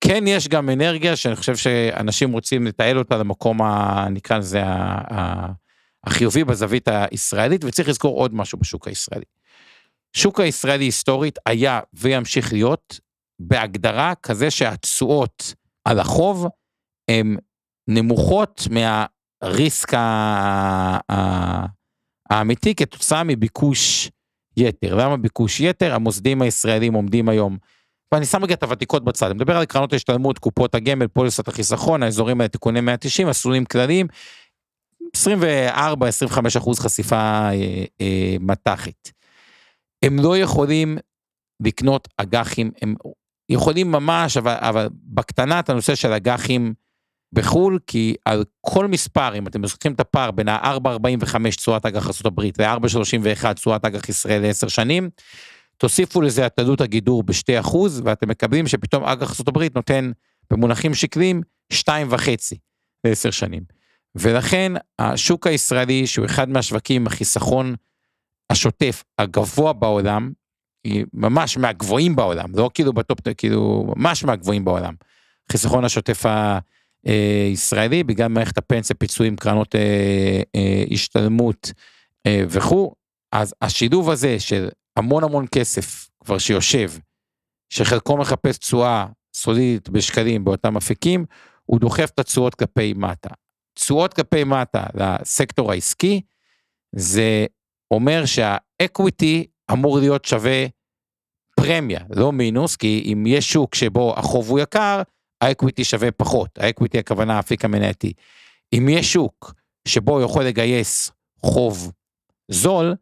כן יש גם אנרגיה שאני חושב שאנשים רוצים לתעל אותה למקום, ה, נקרא לזה, החיובי בזווית הישראלית, וצריך לזכור עוד משהו בשוק הישראלי. שוק הישראלי היסטורית היה וימשיך להיות בהגדרה כזה שהתשואות על החוב הן נמוכות מהריסק האמיתי כתוצאה מביקוש יתר. למה ביקוש יתר? המוסדים הישראלים עומדים היום, ואני שם רגע את הוותיקות בצד, אני מדבר על קרנות ההשתלמות, קופות הגמל, פוליסת החיסכון, האזורים האלה תיקוני 190, מסלולים כלליים, 24-25 אחוז חשיפה אה, אה, מט"חית. הם לא יכולים לקנות אג"חים, הם יכולים ממש, אבל, אבל בקטנה את הנושא של אג"חים בחו"ל, כי על כל מספר, אם אתם מסתכלים את הפער בין ה-4.45 תשואת אג"ח ארה"ב ל-4.31 תשואת אג"ח ישראל ל-10 שנים, תוסיפו לזה את עלות הגידור ב-2% ואתם מקבלים שפתאום אג"ח ארה"ב נותן במונחים שקליים 2.5 ל-10 שנים. ולכן השוק הישראלי, שהוא אחד מהשווקים עם החיסכון השוטף הגבוה בעולם, היא ממש מהגבוהים בעולם, לא כאילו בטופ, כאילו ממש מהגבוהים בעולם. חיסכון השוטף הישראלי, בגלל מערכת הפנסיה, פיצויים, קרנות אה, אה, השתלמות אה, וכו', אז השילוב הזה של המון המון כסף כבר שיושב, שחלקו מחפש תשואה סולידית בשקלים באותם אפיקים, הוא דוחף את התשואות כלפי מטה. תשואות כלפי מטה לסקטור העסקי, זה אומר שה equity אמור להיות שווה פרמיה, לא מינוס, כי אם יש שוק שבו החוב הוא יקר, ה equity שווה פחות, ה equity הכוונה האפיק המנייתי. אם יש שוק שבו הוא יכול לגייס חוב זול,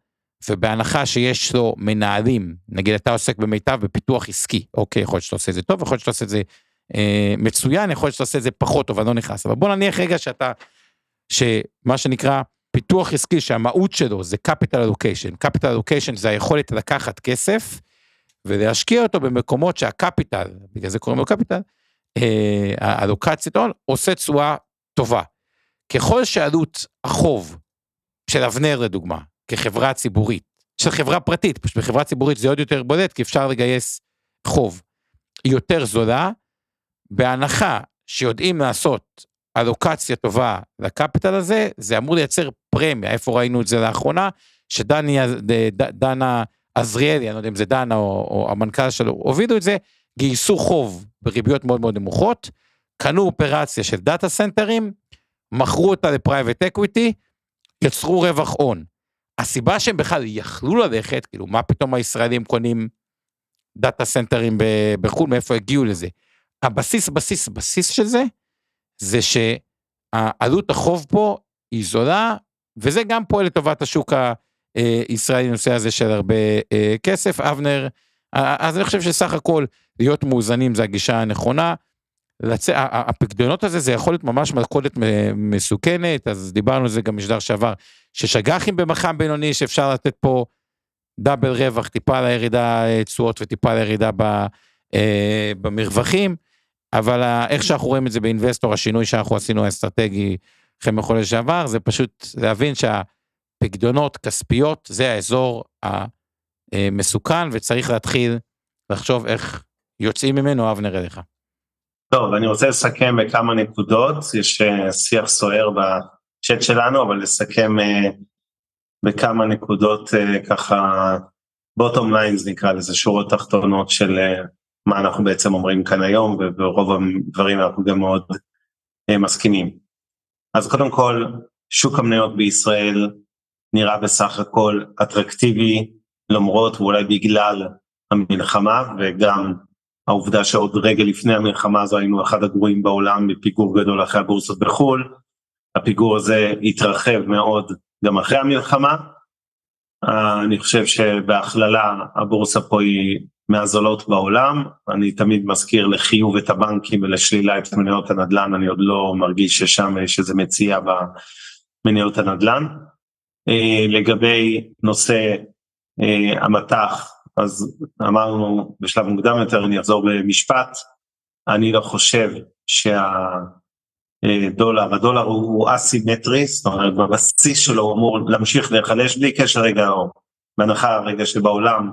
ובהנחה שיש לו מנהלים, נגיד אתה עוסק במיטב בפיתוח עסקי, אוקיי, יכול להיות שאתה עושה את זה טוב, יכול להיות שאתה עושה את זה אה, מצוין, יכול להיות שאתה עושה את זה פחות טוב, אני לא נכנס, אבל בוא נניח רגע שאתה, שמה שנקרא פיתוח עסקי שהמהות שלו זה capital allocation, capital allocation זה היכולת לקחת כסף ולהשקיע אותו במקומות שהקפיטל, בגלל זה קוראים לו קפיטל, אה, האלוקציית הון עושה תשואה טובה. ככל שעלות החוב של אבנר לדוגמה, כחברה ציבורית, של חברה פרטית, פשוט בחברה ציבורית זה עוד יותר בולט כי אפשר לגייס חוב, יותר זולה, בהנחה שיודעים לעשות אלוקציה טובה לקפיטל הזה, זה אמור לייצר פרמיה, איפה ראינו את זה לאחרונה, שדנה עזריאלי, אני לא יודע אם זה דנה או, או המנכ"ל שלו, הובילו את זה, גייסו חוב בריביות מאוד מאוד נמוכות, קנו אופרציה של data center ים, מכרו אותה ל private equity, יצרו רווח הון. הסיבה שהם בכלל יכלו ללכת, כאילו מה פתאום הישראלים קונים data center ים בחו"ל, מאיפה הגיעו לזה? הבסיס, בסיס, בסיס של זה, זה שעלות החוב פה היא זולה, וזה גם פועל לטובת השוק הישראלי, נושא הזה של הרבה אה, כסף. אבנר, אז אני חושב שסך הכל להיות מאוזנים זה הגישה הנכונה. לצ... הפקדונות הזה זה יכול להיות ממש מלכודת מסוכנת, אז דיברנו על זה גם משדר שעבר, שיש אג"חים במח"מ בינוני שאפשר לתת פה דאבל רווח, טיפה לירידה אה, תשואות וטיפה לירידה ב, אה, במרווחים, אבל איך שאנחנו רואים את זה באינבסטור, השינוי שאנחנו עשינו האסטרטגי אחרי מחולל שעבר, זה פשוט להבין שהפקדונות כספיות זה האזור המסוכן וצריך להתחיל לחשוב איך יוצאים ממנו אבנר אליך. טוב, אני רוצה לסכם בכמה נקודות, יש אה, שיח סוער בצ'אט שלנו, אבל לסכם אה, בכמה נקודות אה, ככה, בוטום ליינס נקרא לזה, שורות תחתונות של מה אנחנו בעצם אומרים כאן היום, וברוב הדברים אנחנו גם מאוד מסכימים. אז קודם כל, שוק המניות בישראל נראה בסך הכל אטרקטיבי, למרות ואולי בגלל המלחמה וגם העובדה שעוד רגע לפני המלחמה הזו היינו אחד הגרועים בעולם בפיגור גדול אחרי הבורסות בחו"ל, הפיגור הזה התרחב מאוד גם אחרי המלחמה. אני חושב שבהכללה הבורסה פה היא מהזולות בעולם, אני תמיד מזכיר לחיוב את הבנקים ולשלילה את מניות הנדל"ן, אני עוד לא מרגיש ששם יש איזה מציאה במניות הנדל"ן. אה, לגבי נושא אה, המטח, אז אמרנו בשלב מוקדם יותר, אני אחזור במשפט, אני לא חושב שהדולר, הדולר הוא אסימטרי, זאת אומרת בבסיס שלו הוא אמור להמשיך להיחלש בלי קשר רגע, או בהנחה רגע שבעולם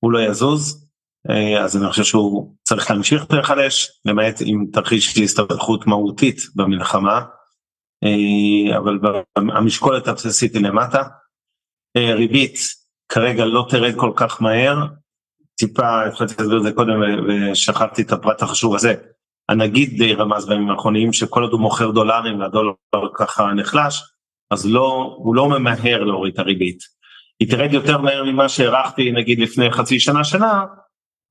הוא לא יזוז, אה, אז אני חושב שהוא צריך להמשיך להיחלש, למעט עם תרחיש של הסתבכות מהותית במלחמה, אה, אבל המשקולת הבסיסית היא למטה. אה, ריבית כרגע לא תרד כל כך מהר, טיפה התחלתי להסביר את זה קודם ושכחתי את הפרט החשוב הזה. הנגיד די רמז בימים האחרונים שכל עוד הוא מוכר דולרים והדולר ככה נחלש, אז לא, הוא לא ממהר להוריד את הריבית. היא תרד יותר מהר ממה שהערכתי נגיד לפני חצי שנה שנה,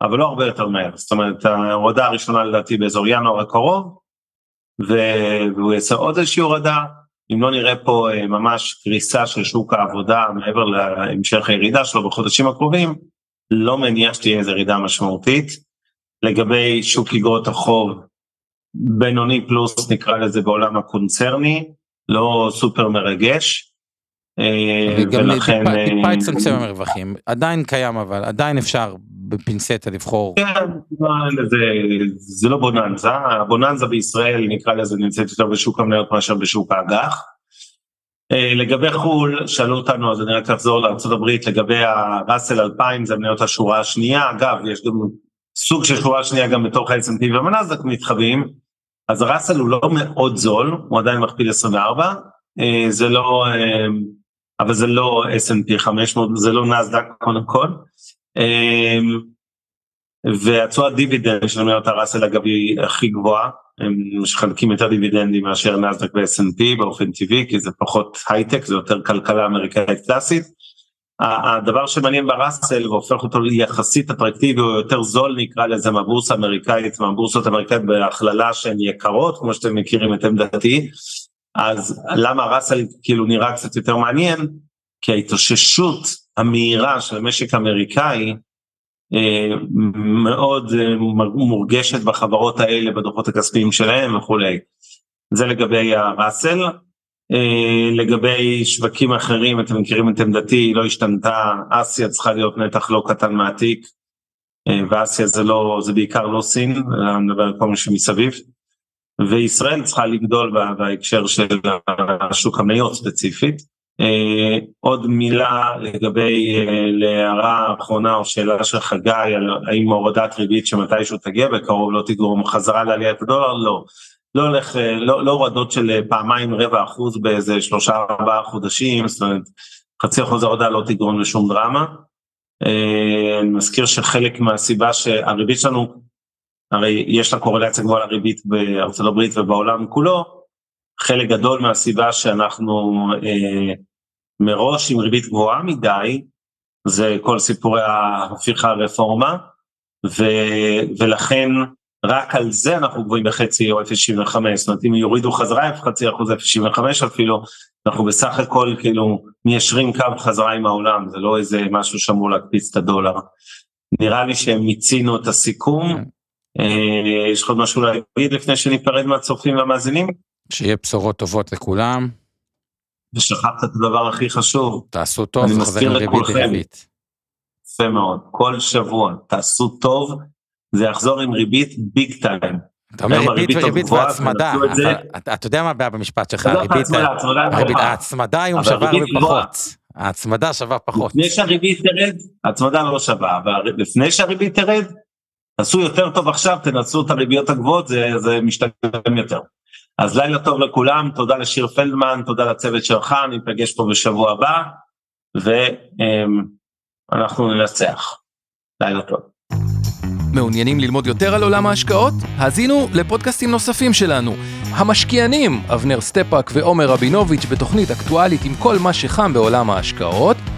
אבל לא הרבה יותר מהר. זאת אומרת ההורדה הראשונה לדעתי באזור ינואר הקרוב, והוא יעשה עוד איזושהי הורדה, אם לא נראה פה אה, ממש קריסה של שוק העבודה מעבר להמשך הירידה שלו בחודשים הקרובים, לא מניח שתהיה איזו ירידה משמעותית. לגבי שוק אגרות החוב, בינוני פלוס נקרא לזה בעולם הקונצרני, לא סופר מרגש. אה, ולכן... טיפה יצמצם המרווחים, עדיין קיים אבל, עדיין אפשר בפינצטה לבחור. כן, זה, זה לא בוננזה, הבוננזה בישראל נקרא לזה נמצאת יותר בשוק המניות מאשר בשוק האג"ח. אה, לגבי חו"ל, שאלו אותנו, אז אני רק אחזור לארה"ב, לגבי הראסל 2000 זה מניות השורה השנייה, אגב יש גם סוג של שורה שנייה גם בתוך ה-S&P והמנאסדק מתחבאים, אז הראסל הוא לא מאוד זול, הוא עדיין מכפיל 24, אה, זה לא, אה, אבל זה לא S&P 500, זה לא נסדק קודם כל. אמ, והתשואת דיבידנד של מניות הראסל אגב היא הכי גבוהה, הם מחלקים יותר דיבידנדים מאשר נסדק ו-S&P באופן טבעי, כי זה פחות הייטק, זה יותר כלכלה אמריקאית קלאסית. הדבר שמעניין בראסל והופך אותו יחסית אטרקטיבי או יותר זול נקרא לזה מהבורסה האמריקאית, מהבורסות האמריקאית בהכללה שהן יקרות, כמו שאתם מכירים את עמדתי, אז למה ראסל כאילו נראה קצת יותר מעניין? כי ההתאוששות המהירה של המשק האמריקאי אה, מאוד אה, מורגשת בחברות האלה, בדוחות הכספיים שלהם וכולי. זה לגבי הראסל. אה, לגבי שווקים אחרים, אתם מכירים את עמדתי, היא לא השתנתה, אסיה צריכה להיות נתח לא קטן מהתיק, ואסיה זה לא, זה בעיקר לא סין, אני מדבר על כל מה שמסביב. וישראל צריכה לגדול בהקשר של השוק המניות ספציפית. Uh, עוד מילה לגבי uh, להערה האחרונה או שאלה של חגי על האם הורדת ריבית שמתישהו תגיע בקרוב לא תגרום חזרה לעליית הדולר לא. לא הולך, uh, לא, לא הורדות של פעמיים רבע אחוז באיזה שלושה ארבעה חודשים, זאת אומרת חצי אחוז ההורדה לא תגרום לשום דרמה. אני מזכיר שחלק מהסיבה שהריבית שלנו, הרי יש לה קורלציה גבוהה לריבית בארצות הברית ובעולם כולו, חלק גדול מהסיבה שאנחנו אה, מראש עם ריבית גבוהה מדי, זה כל סיפורי ההפיכה הרפורמה, ו, ולכן רק על זה אנחנו גבוהים בחצי או 0.75, זאת אומרת אם יורידו חזרה חצי אחוז 0.75 אפילו, אנחנו בסך הכל כאילו מיישרים קו חזרה עם העולם, זה לא איזה משהו שאמור להקפיץ את הדולר. נראה לי שהם מיצינו את הסיכום, כן. אה, יש לך עוד משהו להגיד לפני שניפרד מהצופים והמאזינים? שיהיה בשורות טובות לכולם. ושכחת את הדבר הכי חשוב. תעשו טוב, אני מזכיר לכולכם. יפה מאוד, כל שבוע תעשו טוב, זה יחזור עם ריבית ביג טיים. אתה אומר ריבית וריבית והצמדה, אתה יודע מה הבעיה במשפט שלך, הריבית, ההצמדה היום שווה הרבה פחות, ההצמדה שווה פחות. לפני שהריבית תרד, ההצמדה לא שווה, אבל לפני שהריבית תרד, תעשו יותר טוב עכשיו, תנצלו את הריביות הגבוהות, זה משתלם יותר. אז לילה טוב לכולם, תודה לשיר פלדמן, תודה לצוות שלך, ניפגש פה בשבוע הבא, ואנחנו ננצח. לילה טוב. מעוניינים ללמוד יותר על עולם ההשקעות? האזינו לפודקאסטים נוספים שלנו. המשקיענים, אבנר סטפאק ועומר רבינוביץ' בתוכנית אקטואלית עם כל מה שחם בעולם ההשקעות.